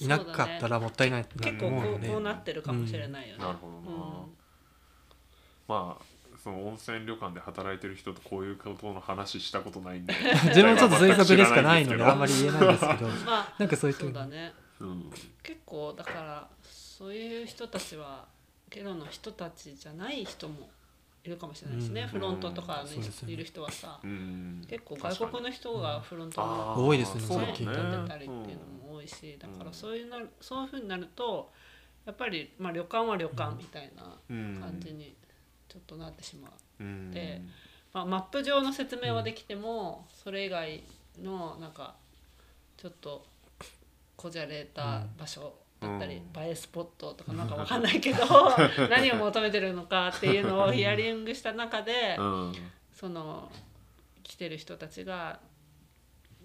いなかったらもったいないな結構こと思うので。うこうなってるかもしれないよね。なるほどな、まあその温泉旅館で働いてる人とこういうことの話したことないんで。自分もちょっと推測でしかないのであんまり、り言えないですけど。うんまあなんかそういうそうだねうん、結構だからそういう人たちはゲロの人たちじゃない人もいるかもしれないですね、うん。フロントとかにそうですよねいる人はさ、うん。結構外国の人がフロントあのー多いですねそうだ最近立ってたりっていうのも多いし、だからそういうなるそういうふうになるとやっぱり、まあ、旅館は旅館みたいなうん。感じにちょっとなってしまう。うん。でまあ、マップ上の説明はできても、それ以外のなんかちょっとこじゃれた場所だったり、うん。映えスポットとかなんかわかんないけど 何を求めてるのかっていうのをヒアリングした中で、うん。その来てる人たちが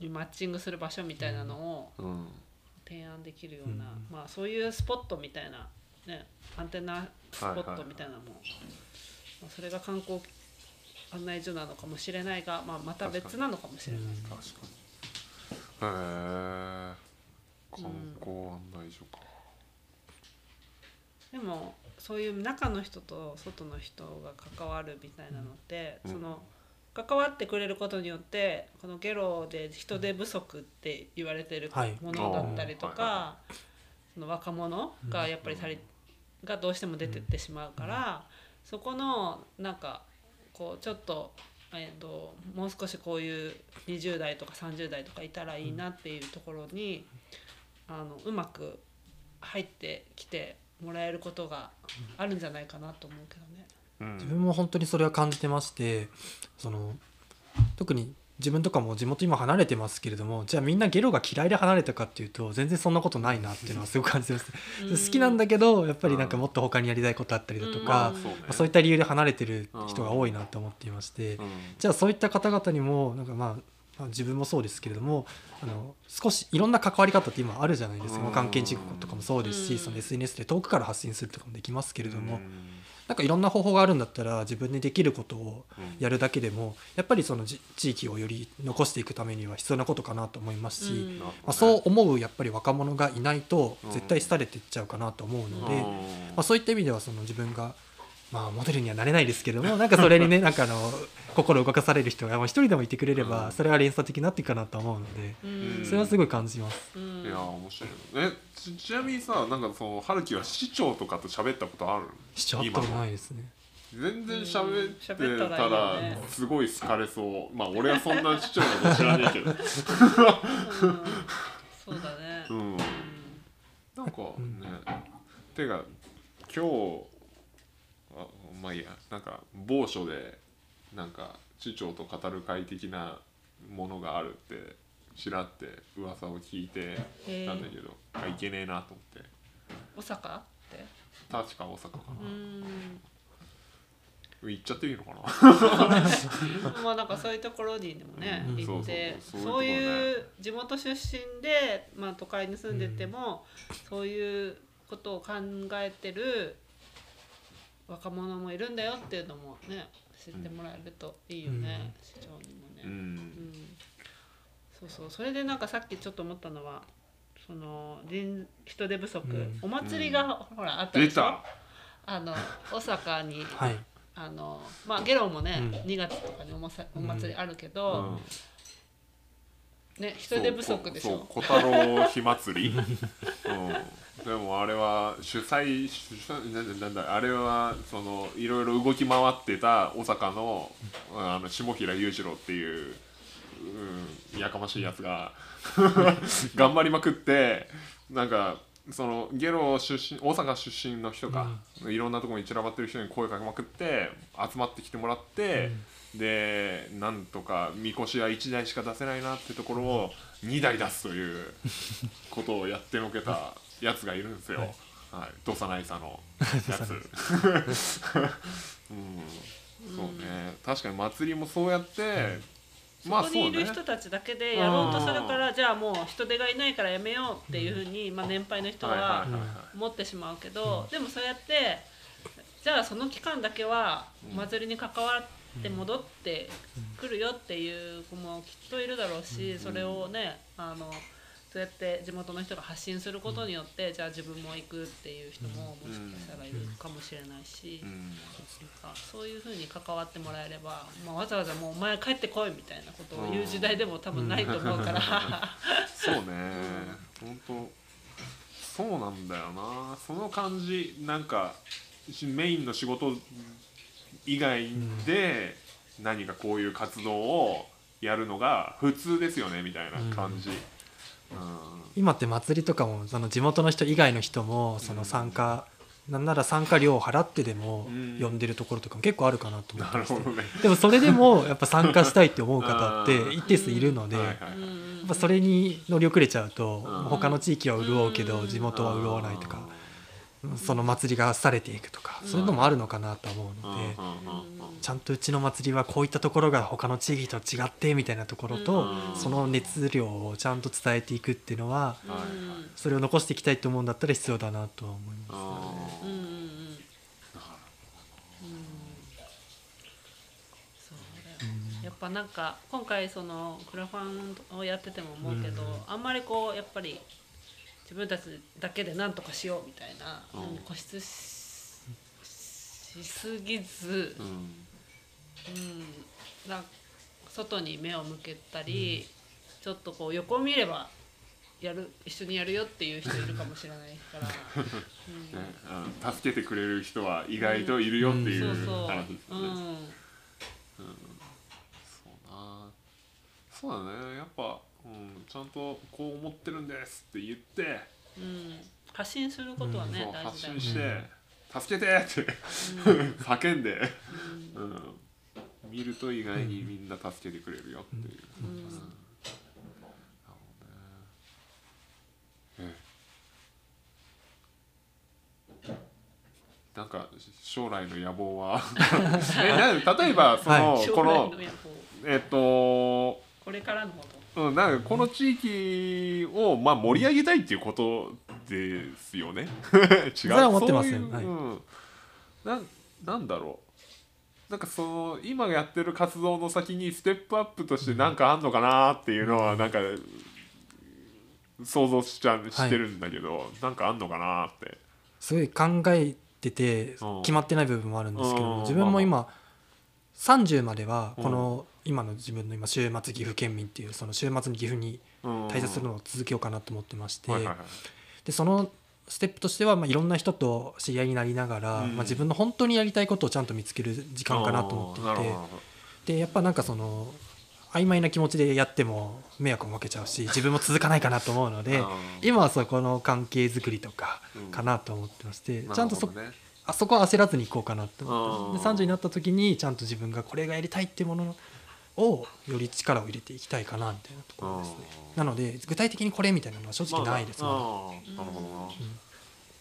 マッチングする場所みたいなのをうん提案できるような、まあ、そういうスポットみたいな、ね、アンテナスポットみたいなのも、まあ、それが観光案内所なのかもしれないが、まあ、また別なのかもしれない。確かに。へえ。観光案内所か、でもそういう中の人と外の人が関わるみたいなのって、うん。その関わってくれることによってこのゲロで人手不足って言われてるはい。ものだったりとか、うんはその若者がやっぱり足り、がどうしても出てってしまうから、そこのなんかこうちょっと,、えー、ともう少しこういう20代とか30代とかいたらいいなっていうところに、あのうまく入ってきてもらえることがあるんじゃないかなと思うけどね。うん自分も本当にそれは感じてましてその特に自分とかも地元今離れてますけれどもじゃあみんなゲロが嫌いで離れたかっていうと全然そんなことないなっていうのはすごく感じてます、好きなんだけどやっぱりなんかもっと他にやりたいことあったりだとか、うん。そうね。まあそういった理由で離れてる人が多いなと思っていまして、うん。じゃあそういった方々にもなんかまあまあ自分もそうですけれどもあの少しいろんな関わり方って今あるじゃないですか、うん。関係事項とかもそうですし、うん。その SNS で遠くから発信するとかもできますけれども、うん。なんかいろんな方法があるんだったら自分でできることをうん。やるだけでもやっぱりそのじ地域をより残していくためには必要なことかなと思いますし、まあ、そう思うやっぱり若者がいないとうん。絶対廃れていっちゃうかなと思うので、うん。まあ、そういった意味ではその自分が、まあ、モデルにはなれないですけども なんかそれにね なんかあの心動かされる人がまあ一人でもいてくれれうん。ばそれは連鎖的になっていくかなと思うのでうん。それはすごい感じます。うん。いや面白いえちちなみにさなんかその春樹は市長とかと喋ったことあるしちゃったことないですね。全然喋ってたたらすごい好かれそう。まあ俺はそんな市長のこと知らねえけど。うん。そうだね。うん。なんかねてか今日あまあいいや。なんか某所でなんか市長と語る会的なものがあるってちらって噂を聞いてへたんだけど、あいけねえなと思って。大阪？って。確か大阪かうーん。な行っちゃっていいのかな？まあなんかそういうところにでもね、うん。行ってそういう地元出身で、まあ、都会に住んでても、そういうことを考えてる若者もいるんだよっていうのもね知ってもらえるといいよね、市長にもね。ううん。んそうそう。それでなんかさっきちょっと思ったのはその人人手不足、うん。お祭りが、ほらあったでしょ？あの大阪に はい。あのまあゲロもね、うん。2月とかにおまさお祭りあるけうど、ん。ね人手不足でしそうょう小太郎火祭り、うん、でもあれは主催主催なんだなんだあれはそのいろいろ動き回ってた大阪のあの下平裕次郎っていう、うん、やかましいやつが 頑張りまくってなんかそのゲロ出身大阪出身の人か、いろんなところに散らばってる人に声かけまくって集まってきてもらって、でなんとかみこしは1台しか出せないなってところを2台出すということをやってのけたやつがいるんですよ。はい。はい、どさないさのやつ。うん、そうね。確かに祭りもそうやって、まあここそうね。にいる人たちだけでやろうとするから、じゃあもう人手がいないからやめようっていうふうに、まあ、年配の人は思ってしまうけど、でもそうやってじゃあその期間だけはお祭りに関わって戻ってくるよっていう子もきっといるだろうし、それをねあのそうやって地元の人が発信することによって、じゃあ自分も行くっていう人ももしかしたらいるかもしれないし。うん。なんかそういうふうに関わってもらえれば、まあ、わざわざもうお前帰ってこいみたいなことを言う時代でも多分ないと思うから、そうね。本当そうなんだよな。その感じなんかしメインの仕事以外で何かこういう活動をやるのが普通ですよねみたいな感じ、うん今って祭りとかもその地元の人以外の人もその参加、なんなら参加料を払ってでもうん。呼んでるところとかも結構あるかなと思って。まして、なるほどね。でもそれでもやっぱ参加したいって思う方って一定数いるので、やっぱそれに乗り遅れちゃうと、うん。他の地域は潤うけうんど地元は潤わないとか、その祭りがされていくとか、そういうのもあるのかなとは思うので、ちゃんとうちの祭りはこういったところが他の地域と違ってみたいなところと、うんその熱量をちゃんと伝えていくっていうのは、それを残していきたいと思うんだったら必要だなとは思います。あーうんうん。うんうんそうだよやっぱなんか今回そのクラファンをやってても思うけど、うん。あんまりこうやっぱり自分たちだけで何とかしようみたいな、うん。固執ししすぎず、うん。うん、外に目を向けたり、ちょっとこう横を見ればやる一緒にやるよっていう人いるかもしれないから、うん助けてくれる人は意外といるよっていそうそう、う。話ですね。そうだね。やっぱ、うん、ちゃんとこう思ってるんですって言って、うん、発信することはね、そう大事発信して、助けてって叫んで、うん。見ると意外にみんな助けてくれるよっていう。うん。うんなんか将来の野望は。えな例えばその、は将来このえっとこれからのことうん、なんかこの地域を、まあ、盛り上げたいっていうことですよね。違う。それは思ってますよそういうはいうん、なんなんだろう。なんかその今やってる活動の先にステップアップとして何かあんのかなっていうのはなんか想像しちゃうしてるんだけど、なんかあんのかなって。すごい考えててうん決まってない部分もあるんですけうんど自分も今30まではこの今の自分の今週末岐阜県民っていうその週末に岐阜にうん。滞在するのを続けようかなと思ってまして。でそのステップとしてはまあいろんな人と知り合いになりながらうん。まあ自分の本当にやりたいことをちゃんと見つける時間かなと思っていてでやっぱなんかその曖昧な気持ちでやっても迷惑もかけちゃうし 自分も続かないかなと思うので今はそこの関係づくりとかうん。かなと思ってましてどちゃんとそあそこは焦らずにいこうかなと思って。あーで30になった時にちゃんと自分がこれがやりたいっていうものをより力を入れていきたいかなみたいなところですね。なので具体的にこれみたいなのは正直ないです、まあなるほ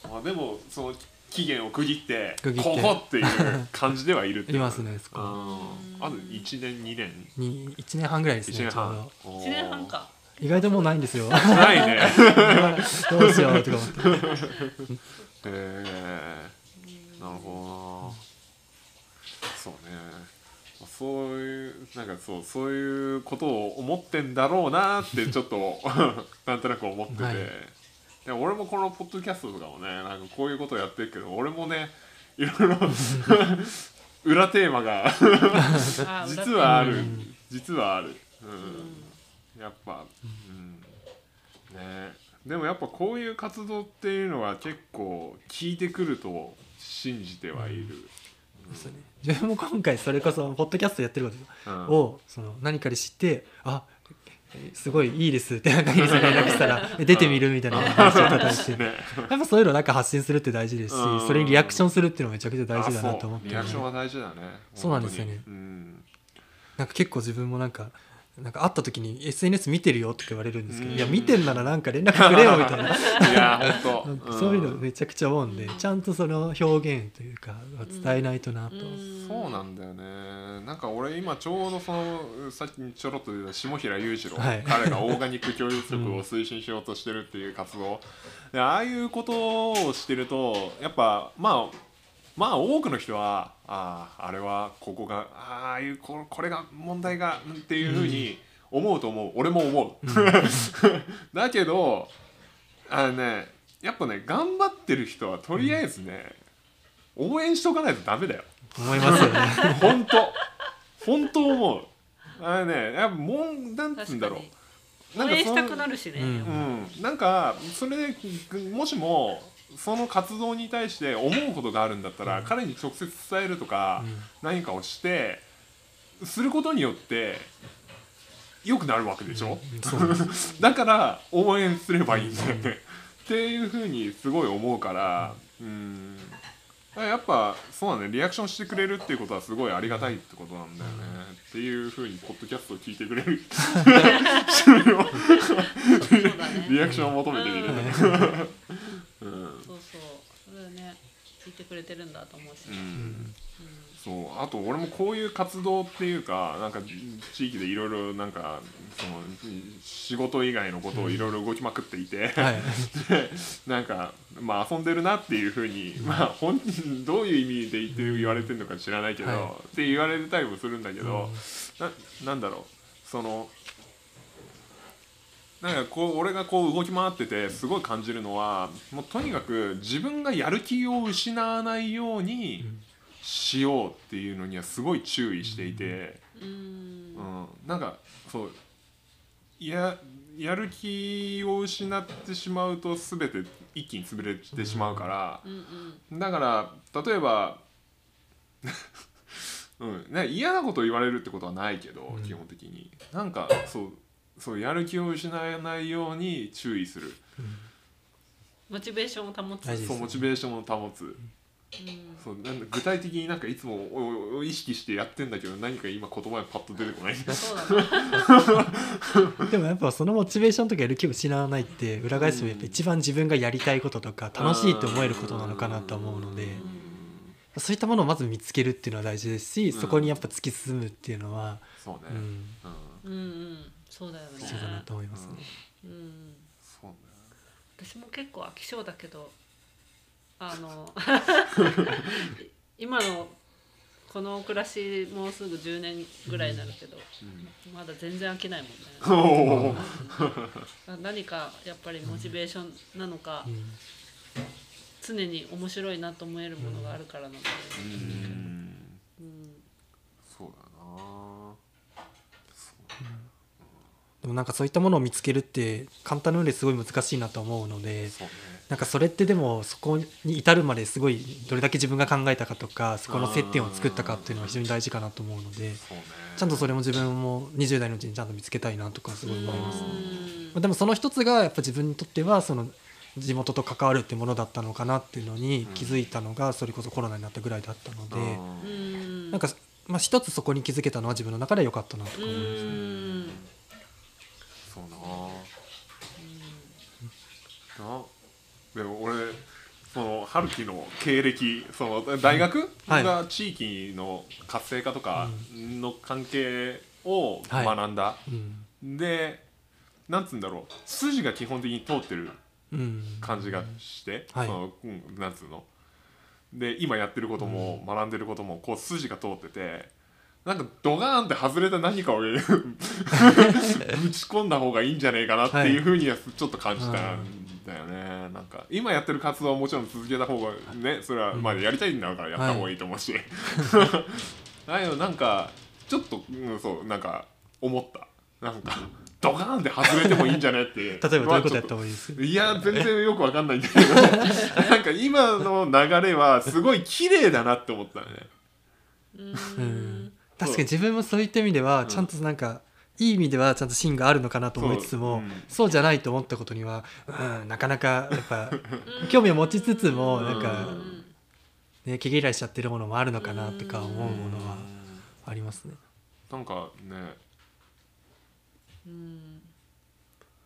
どな、まあ、でもその期限を区切って区切って。ここっていう感じではいるっていますねあと1年2年。に1年半ぐらいです1ねちょう年半ど1年半か。意外ともうないんですよ。ないね。どうしようとか思って。へえなるほどな。そうねそういうなんかそうそういうことを思ってんだろうなってちょっと なんとなく思ってて、はい。で俺もこのポッドキャストとかもねなんかこういうことをやってるけど俺もねいろいろ 裏テーマが実はある、うん。実はある、うん。やっぱ、うん、ね。でもやっぱこういう活動っていうのは結構聞いてくると信じてはいる、ですよね自分も今回それこそポッドキャストやってることうん。をその何かで知ってあえすごいいいですってなんか連絡したらえ出てみるみたいな話をいただいてね やっぱそういうのなんか発信するって大事ですしうん。それにリアクションするっていうのもめちゃくちゃ大事だなと思って。るあそうリアクションは大事だね。そうなんですよね。うん。なんか結構自分もなんかなんか会った時に SNS 見てるよって言われるんですけどうん。いや見てんならなんか連絡くれよみたいな。いや本当 かそういうのめちゃくちゃ思うんでちゃんとその表現というか伝えないとなと。そうなんだよね。なんか俺今ちょうどそのさっきちょろっと出た下平裕次郎、はい。彼がオーガニック教育職を推進しようとしてるっていう活動、でああいうことをしてるとやっぱまあまあ多くの人はあああれはここがああいうここれが問題がっていうふうに思うと思う、俺も思う、だけどあのねやっぱね頑張ってる人はとりあえずね、応援しとかないとダメだよ。思いますよね。本当。本当思う。あれねやっぱもんなんつうんだろう。応援したくなるしね、うんうん、なんかそれでもしもその活動に対して思うことがあるんだったら、彼に直接伝えるとか、何かをしてすることによって良くなるわけでしょ、だから応援すればいいんだよね、っていうふうにすごい思うからうん。やっぱそうだね。リアクションしてくれるっていうことはすごいありがたいってことなんだよね、っていうふうにポッドキャストを聞いてくれる。リアクションを求めてみる、うんそうそう。それはね聞いてくれてるんだと思うし、うん。そう。あと俺もこういう活動っていうかなんか地域でいろいろなんかその仕事以外のことをいろいろ動きまくっていて、はい。で なんかまあ遊んでるなっていうふうに、まあ本人どういう意味で言って言われてるのか知らないけど、はい。って言われたりもするんだけど、ななんだろう。そのなんかこう俺がこう動き回っててすごい感じるのはもうとにかく自分がやる気を失わないようにしようっていうのにはすごい注意していて。うん。うん、なんかそうややる気を失ってしまうと全て一気に潰れてしまうから、うんうん。だから例えば、うん。ね、嫌なことを言われるってことはないけど、うん。基本的に。なんかそうそうやる気を失わないように注意する。モチベーションを保つ、大事ですそうモチベーションを保つ。うん。そうなんだ具体的になんかいつもおお意識してやってんだけど何か今言葉がパッと出てこない。そうだな。でもやっぱそのモチベーションとかやる気を失わないって裏返すとやっぱ一番自分がやりたいこととか楽しいって思えることなのかなと思うのでそういったものをまず見つけるっていうのは大事ですしうん。そこにやっぱ突き進むっていうのはそうね、うんうん。うんうんそうだよね。必要だなと思いますね。うん。そうね私も結構飽き性だけどあの 今のこの暮らしもうすぐ10年ぐらいになるけど、まだ全然飽きないもんね。何かやっぱりモチベーションなのか、うん。常に面白いなと思えるものがあるからなので、うんうんそうだなでもなんかそういったものを見つけるって簡単なのですごい難しいなと思うのでそうね。なんかそれってでもそこに至るまですごいどれだけ自分が考えたかとかそこの接点を作ったかっていうのは非常に大事かなと思うのでねちゃんとそれも自分も20代のうちにちゃんと見つけたいなとかすごい思います。ね。うん。まあでもその一つがやっぱ自分にとってはその地元と関わるってものだったのかなっていうのに気づいたのがそれこそコロナになったぐらいだったので、うんなんかまあ、一つそこに気づけたのは自分の中では良かったなとかう思います、んそうな。なでも俺その春樹の経歴その大学？はい。が地域の活性化とかの関係を学んだ、うん。でなんつうんだろう。筋が基本的に通ってるうん。感じがして、はい。そのうん、なんつうの。で今やってることも学んでることもこう筋が通っててなんかドガーンって外れた何かをぶち込んだ方がいいんじゃねえかなっていうふうにはちょっと感じたんだよね、なんか今やってる活動はもちろん続けた方がねそれはまあやりたいんだからやった方がいいと思うし、だけどなんかちょっと、うん、そうなんか思った。なんかドカーンって外れてもいいんじゃねって例えばどういうことやった方がいいですか？いや全然よくわかんないんだけど。なんか今の流れはすごい綺麗だなって思ったね。うん確かに自分もそういった意味ではちゃんとなんか、いい意味ではちゃんと芯があるのかなと思いつつもそそうう,、じゃないと思ったことには、うん、なかなかやっぱ興味を持ちつつもなんか、ね、毛嫌いしちゃってるものもあるのかなとか思うものはありますね。なんかねうん。い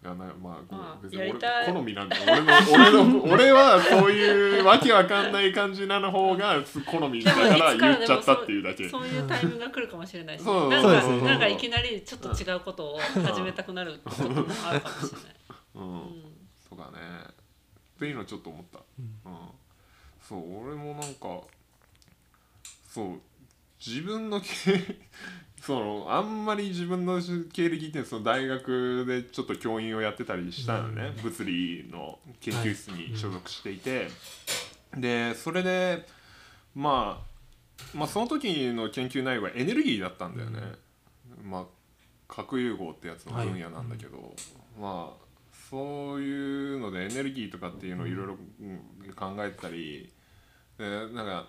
やなまあ、まあ別に俺好みなんだ。よ俺の俺の俺はそういうわけわかんない感じなの方が好みだから言っちゃったっていうだけ。そういうタイミングが来るかもしれないし、そう。なんかそなんかいきなりちょっと違うことを始めたくなることもあるかもしれない。うん、うん。そうかね。っていうのはちょっと思った、うん。そう俺もなんかそう自分の経そのあんまり自分の経歴ってその大学でちょっと教員をやってたりしたのね、物理の研究室に所属していて、でそれでまあまあその時の研究内容がエネルギーだったんだよね、まあ核融合ってやつの分野なんだけど、まあそういうのでエネルギーとかっていうのをいろいろうん考えてたり。でなんか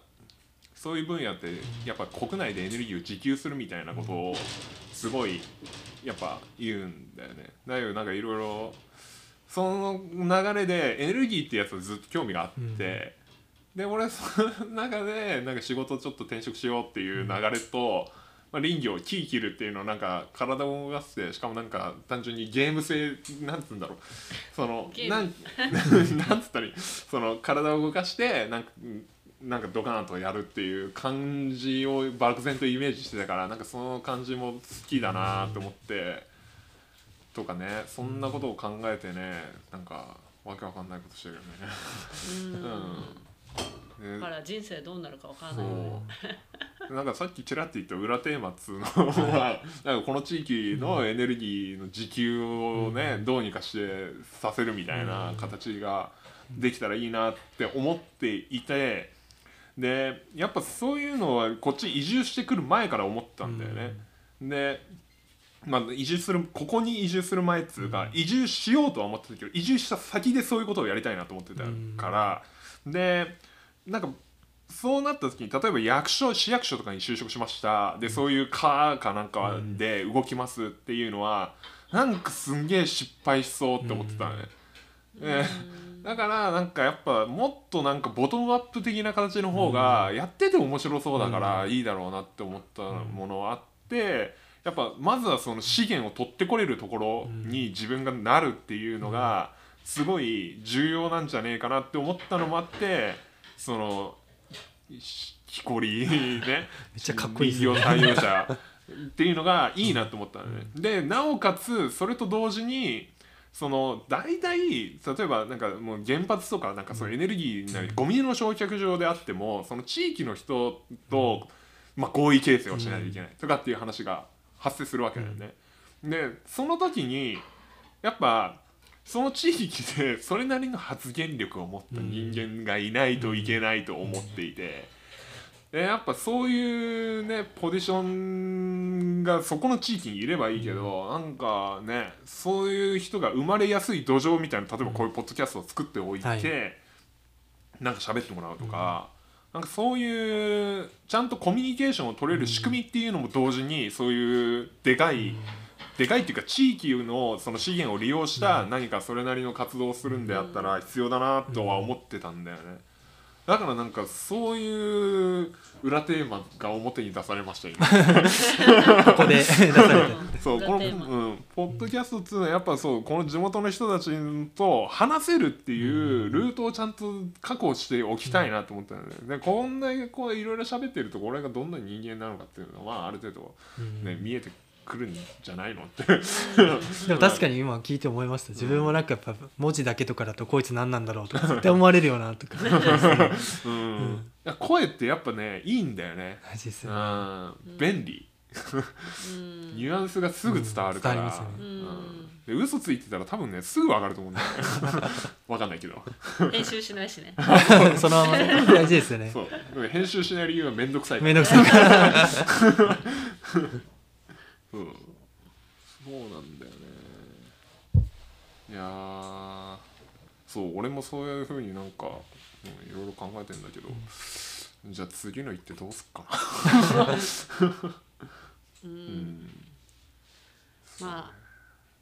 そういう分野ってやっぱ国内でエネルギーを自給するみたいなことをすごいやっぱ言うんだよね。だけどなんかいろいろその流れでエネルギーってやつはずっと興味があって、で俺その中でなんか仕事ちょっと転職しようっていう流れと、まあ、林業木切るっていうのはなんか体を動かしてしかもなんか単純にゲーム性なんつうんだろう。そのなんム なんつったらいい？その体を動かしてなんかなんかドカーンとやるっていう感じを漠然とイメージしてたからなんかその感じも好きだなと思ってとかねそんなことを考えてねなんかわけわかんないことしてるよね。うん。だから人生どうなるかわからない。よね。なんかさっきちらって言った裏テーマっつうのはなんかこの地域のエネルギーの自給をね、どうにかしてさせるみたいな形ができたらいいなって思っていてでやっぱそういうのはこっち移住してくる前から思ったんだよね。でまあ、移住するここに移住する前っつうか、移住しようとは思ってたけど移住した先でそういうことをやりたいなと思ってたから、でなんかそうなった時に例えば役所市役所とかに就職しました。でそういう課かなんかで動きますっていうのはなんかすんげえ失敗しそうって思ってたのね。でだからなんかやっぱもっとなんかボトムアップ的な形の方がやってて面白そうだからいいだろうなって思ったものはあってやっぱまずはその資源を取ってこれるところに自分がなるっていうのがすごい重要なんじゃねえかなって思ったのもあってそのし木こりね めっちゃかっこいい。ですね林業採用者っていうのがいいなと思ったのね。でなおかつそれと同時にその大体例えばなんかもう原発とかなんかそういうエネルギーなりゴミの焼却場であってもその地域の人と、まあ、合意形成をしないといけないとかっていう話が発生するわけだよね。でその時にやっぱその地域でそれなりの発言力を持った人間がいないといけないと思っていて。でやっぱそういうねポジションがそこの地域にいればいいけど、なんかねそういう人が生まれやすい土壌みたいな例えばこういうポッドキャストを作っておいて、はい。なんか喋ってもらうとか、なんかそういうちゃんとコミュニケーションを取れる仕組みっていうのも同時にそういうでかい、でかいっていうか地域のその資源を利用した何かそれなりの活動をするんであったら必要だなとは思ってたんだよね。だからなんかそういう裏テーマが表に出されました今。ここで。出されてそうこの、うん、ポッドキャストっていうのはやっぱそうこの地元の人たちと話せるっていうルートをちゃんと確保しておきたいなと思ったので,、でこんだけこういろいろ喋ってると俺がどんな人間なのかっていうのはある程度、ね見えてくるんじゃないの？って。でも確かに今聞いて思いました。自分もなんかやっぱ文字だけとかだとこいつ何なんだろうとか絶対思われるよなとか。うん、いや声ってやっぱねいいんだよね。マジですうよね。ん。便利。うん。ニュアンスがすぐ伝わるから、うん。ね。うん。で嘘ついてたら多分ねすぐ分かると思うんだよね。わかんないけど。編集しないしね。そのまま大事ですよね。そう。でも編集しない理由はめんどくさいから。めんどくさいからうん。そうなんだよね。いやー。そう俺もそういうふうになんか、うん、いろいろ考えてんだけど、じゃあ次の一手どうすっかな。ううん。んまあ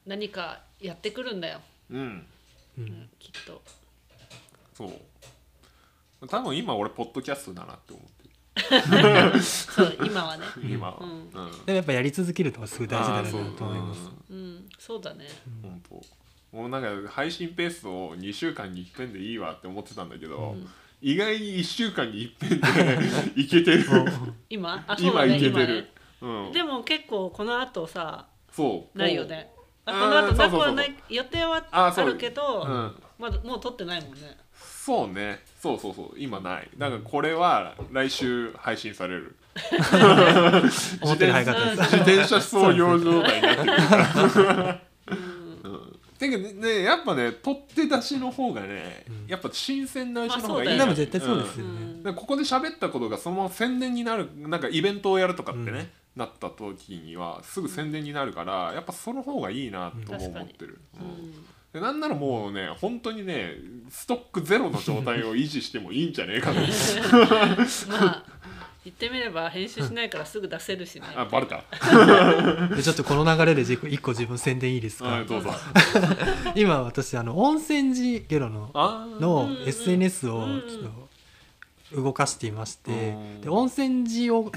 何かやってくるんだよ、うん。うん。きっと。そう。多分今俺ポッドキャストだなって思ってそう今はね。る今は。うん。うん。でもやっぱやり続けるのがすごい大事だなと思います。うんそうだね。本当。もうなんか配信ペースを2週間に一遍でいいわって思ってたんだけど、ん。意外に1週間に一遍で いけてる。今？あそうだね今いけてる、うん、でも結構この後さそう。ないよね。この後なくはない予定はあるけどうん。まだもう撮ってないもんねそうね。そうそうそう。今ない。だからこれは来週配信される。自転車操業状態になってるから。うん。てかねやっぱね取って出しの方がね、うん。やっぱ新鮮なうちの方がいい。まあ絶対そうですよね。うん。でここで喋ったことがそのまま宣伝になるなんかイベントをやるとかってね、うん。なった時にはすぐ宣伝になるからやっぱその方がいいなとも思ってる、ううん。んでなんならもうね本当にねストックゼロの状態を維持してもいいんじゃねえかな まあ言ってみれば編集しないからすぐ出せるしね。あバレた。でちょっとこの流れで一個自分宣伝いいですか？あどうぞ。今私あの温泉寺ゲロののうん SNS をうん。ちょっと動かしていましてうん。で温泉寺を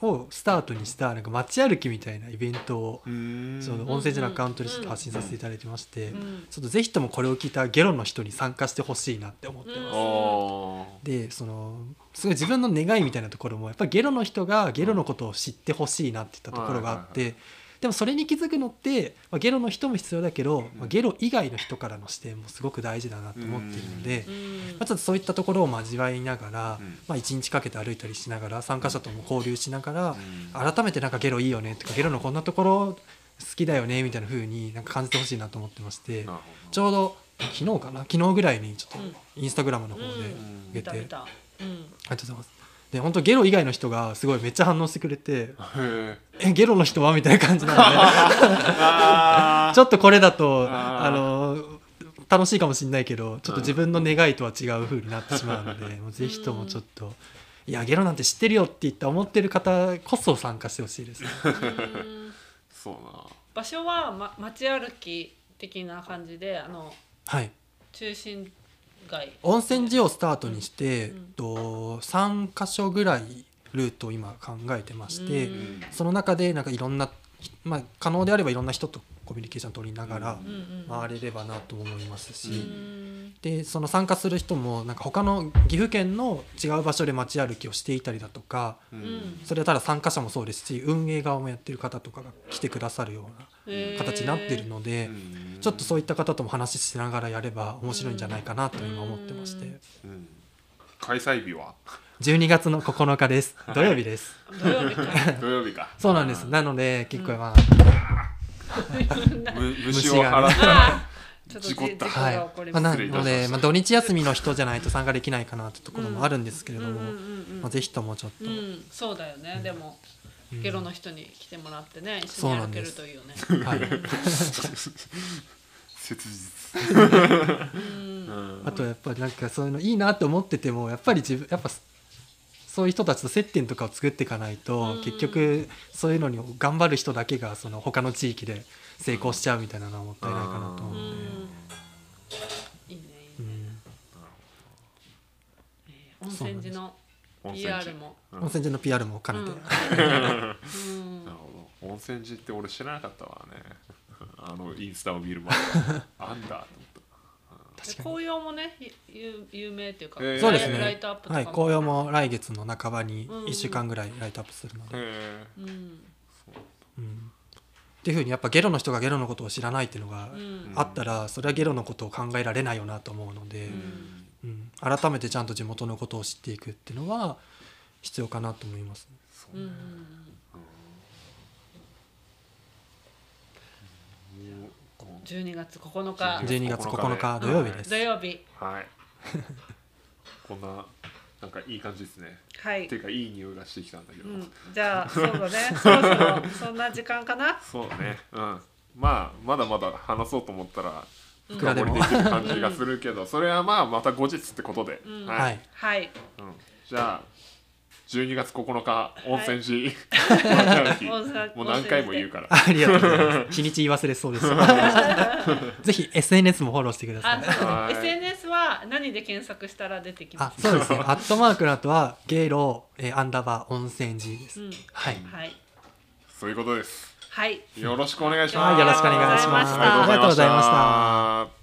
をスタートにしたなんか街歩きみたいなイベントをその温泉寺のアカウントでちょっと発信させていただいてましてうんちょっとぜひともこれを聞いたゲロの人に参加してほしいなって思ってうんます。でそのすごい自分の願いみたいなところもやっぱりゲロの人がゲロのことを知ってほしいなっていったところがあっはいてでもそれに気づくのって、まあ、ゲロの人も必要だけど、まあ、うんゲロ以外の人からの視点もすごく大事だなと思っているので、うん。まあ、ちょっとそういったところを交わりながら、うん。まあ、1日かけて歩いたりしながら参加者とも交流しながら、うん。改めてなんかゲロいいよねとかゲロのこんなところ好きだよねみたいな風になんか感じてほしいなと思ってましてちょうど昨日かな？昨日ぐらいにちょっうん。とインスタグラムの方でうん。上げて、ありがとうございます。で本当ゲロ以外の人がすごいめっちゃ反応してくれてえ「えゲロの人は?」みたいな感じなのあで ちょっとこれだとあの楽しいかもしれないけどちょっと自分の願いとは違う風になってしまうのでもうぜひともちょっと「いやゲロなんて知ってるよ」って言った思ってる方こそ参加してほしいですね。う んそうな。場所は、ま、街歩き的な感じであのはい。中心街温泉寺をスタートにして、うん。と3箇所ぐらいルートを今考えてまして、その中でなんかいろんな、まあ、可能であればいろんな人とコミュニケーション取りながら回れればなと思いますし、うん。でその参加する人もなんか他の岐阜県の違う場所で街歩きをしていたりだとかそれはただ参加者もそうですし運営側もやってる方とかが来てくださるような形になってるので、ちょっとそういった方とも話ししながらやれば面白いんじゃないかなと今思ってまして。開催日は？12月の9日です。土曜日です。土曜日か。土曜日か。そうなんです。なので結構まあ、む虫を払った事故った。事故はい。まあ、なので、まあ、土日休みの人じゃないと参加できないかなってところもあるんですけれども、まあ、ぜひともちょっと、うん、そうだよね、でもうんゲロの人に来てもらってね一緒に歩けるといいよねはい、切実。あとやっぱりなんかそういうのいいなって思っててもやっぱり自分やっぱそういう人たちと接点とかを作っていかないと、うん結局そういうのに頑張る人だけがその他の地域で成功しちゃうみたいなのはもったいないかなと思ううんんで、いいねいいね、うんえー泉寺の温泉 PR 寺も。うん。温泉寺の PR も兼ねて、うん。なるほど。温泉寺って俺知らなかったわね。あのインスタを見る前あんだと思った。確かに。紅葉もねゆ有有名っていうか、へー。そうですね。ライトアップとかはい、紅葉も来月の半ばにうん。1週間ぐらいライトアップするので、へえうん。う。ん。っていうふうにやっぱゲロの人がゲロのことを知らないっていうのがうん。あったらそれはゲロのことを考えられないよなと思うので、うんうん。改めてちゃんと地元のことを知っていくっていうのは必要かなと思います、うん。うん。12月9日。12月9日土曜日です、土曜日。はい。こんななんかいい感じですね。はい。っていうかいい匂いがしてきたんだけど、うん、じゃあそうだね。そろそろそんな時間かな？そうだね。うん。まあまだまだ話そうと思ったらうん深掘りできる感じがするけど、それはまあまた後日ってことで、うん。ははい。い、はい。うん、じゃあ12月9日温泉寺、温泉。もう何回も言うから。ありがとうございます。日にち言い忘れそうです。ぜひ SNS もフォローしてください。SNS は何で検索したら出てきまあすそうですね。アットマークの後はゲロ、えーアンダーバー温泉寺です、うん。はい。はい。そういうことですはい。よろしくお願いします、はいよろしくお願いします。ありがとうございました。ありがとうございました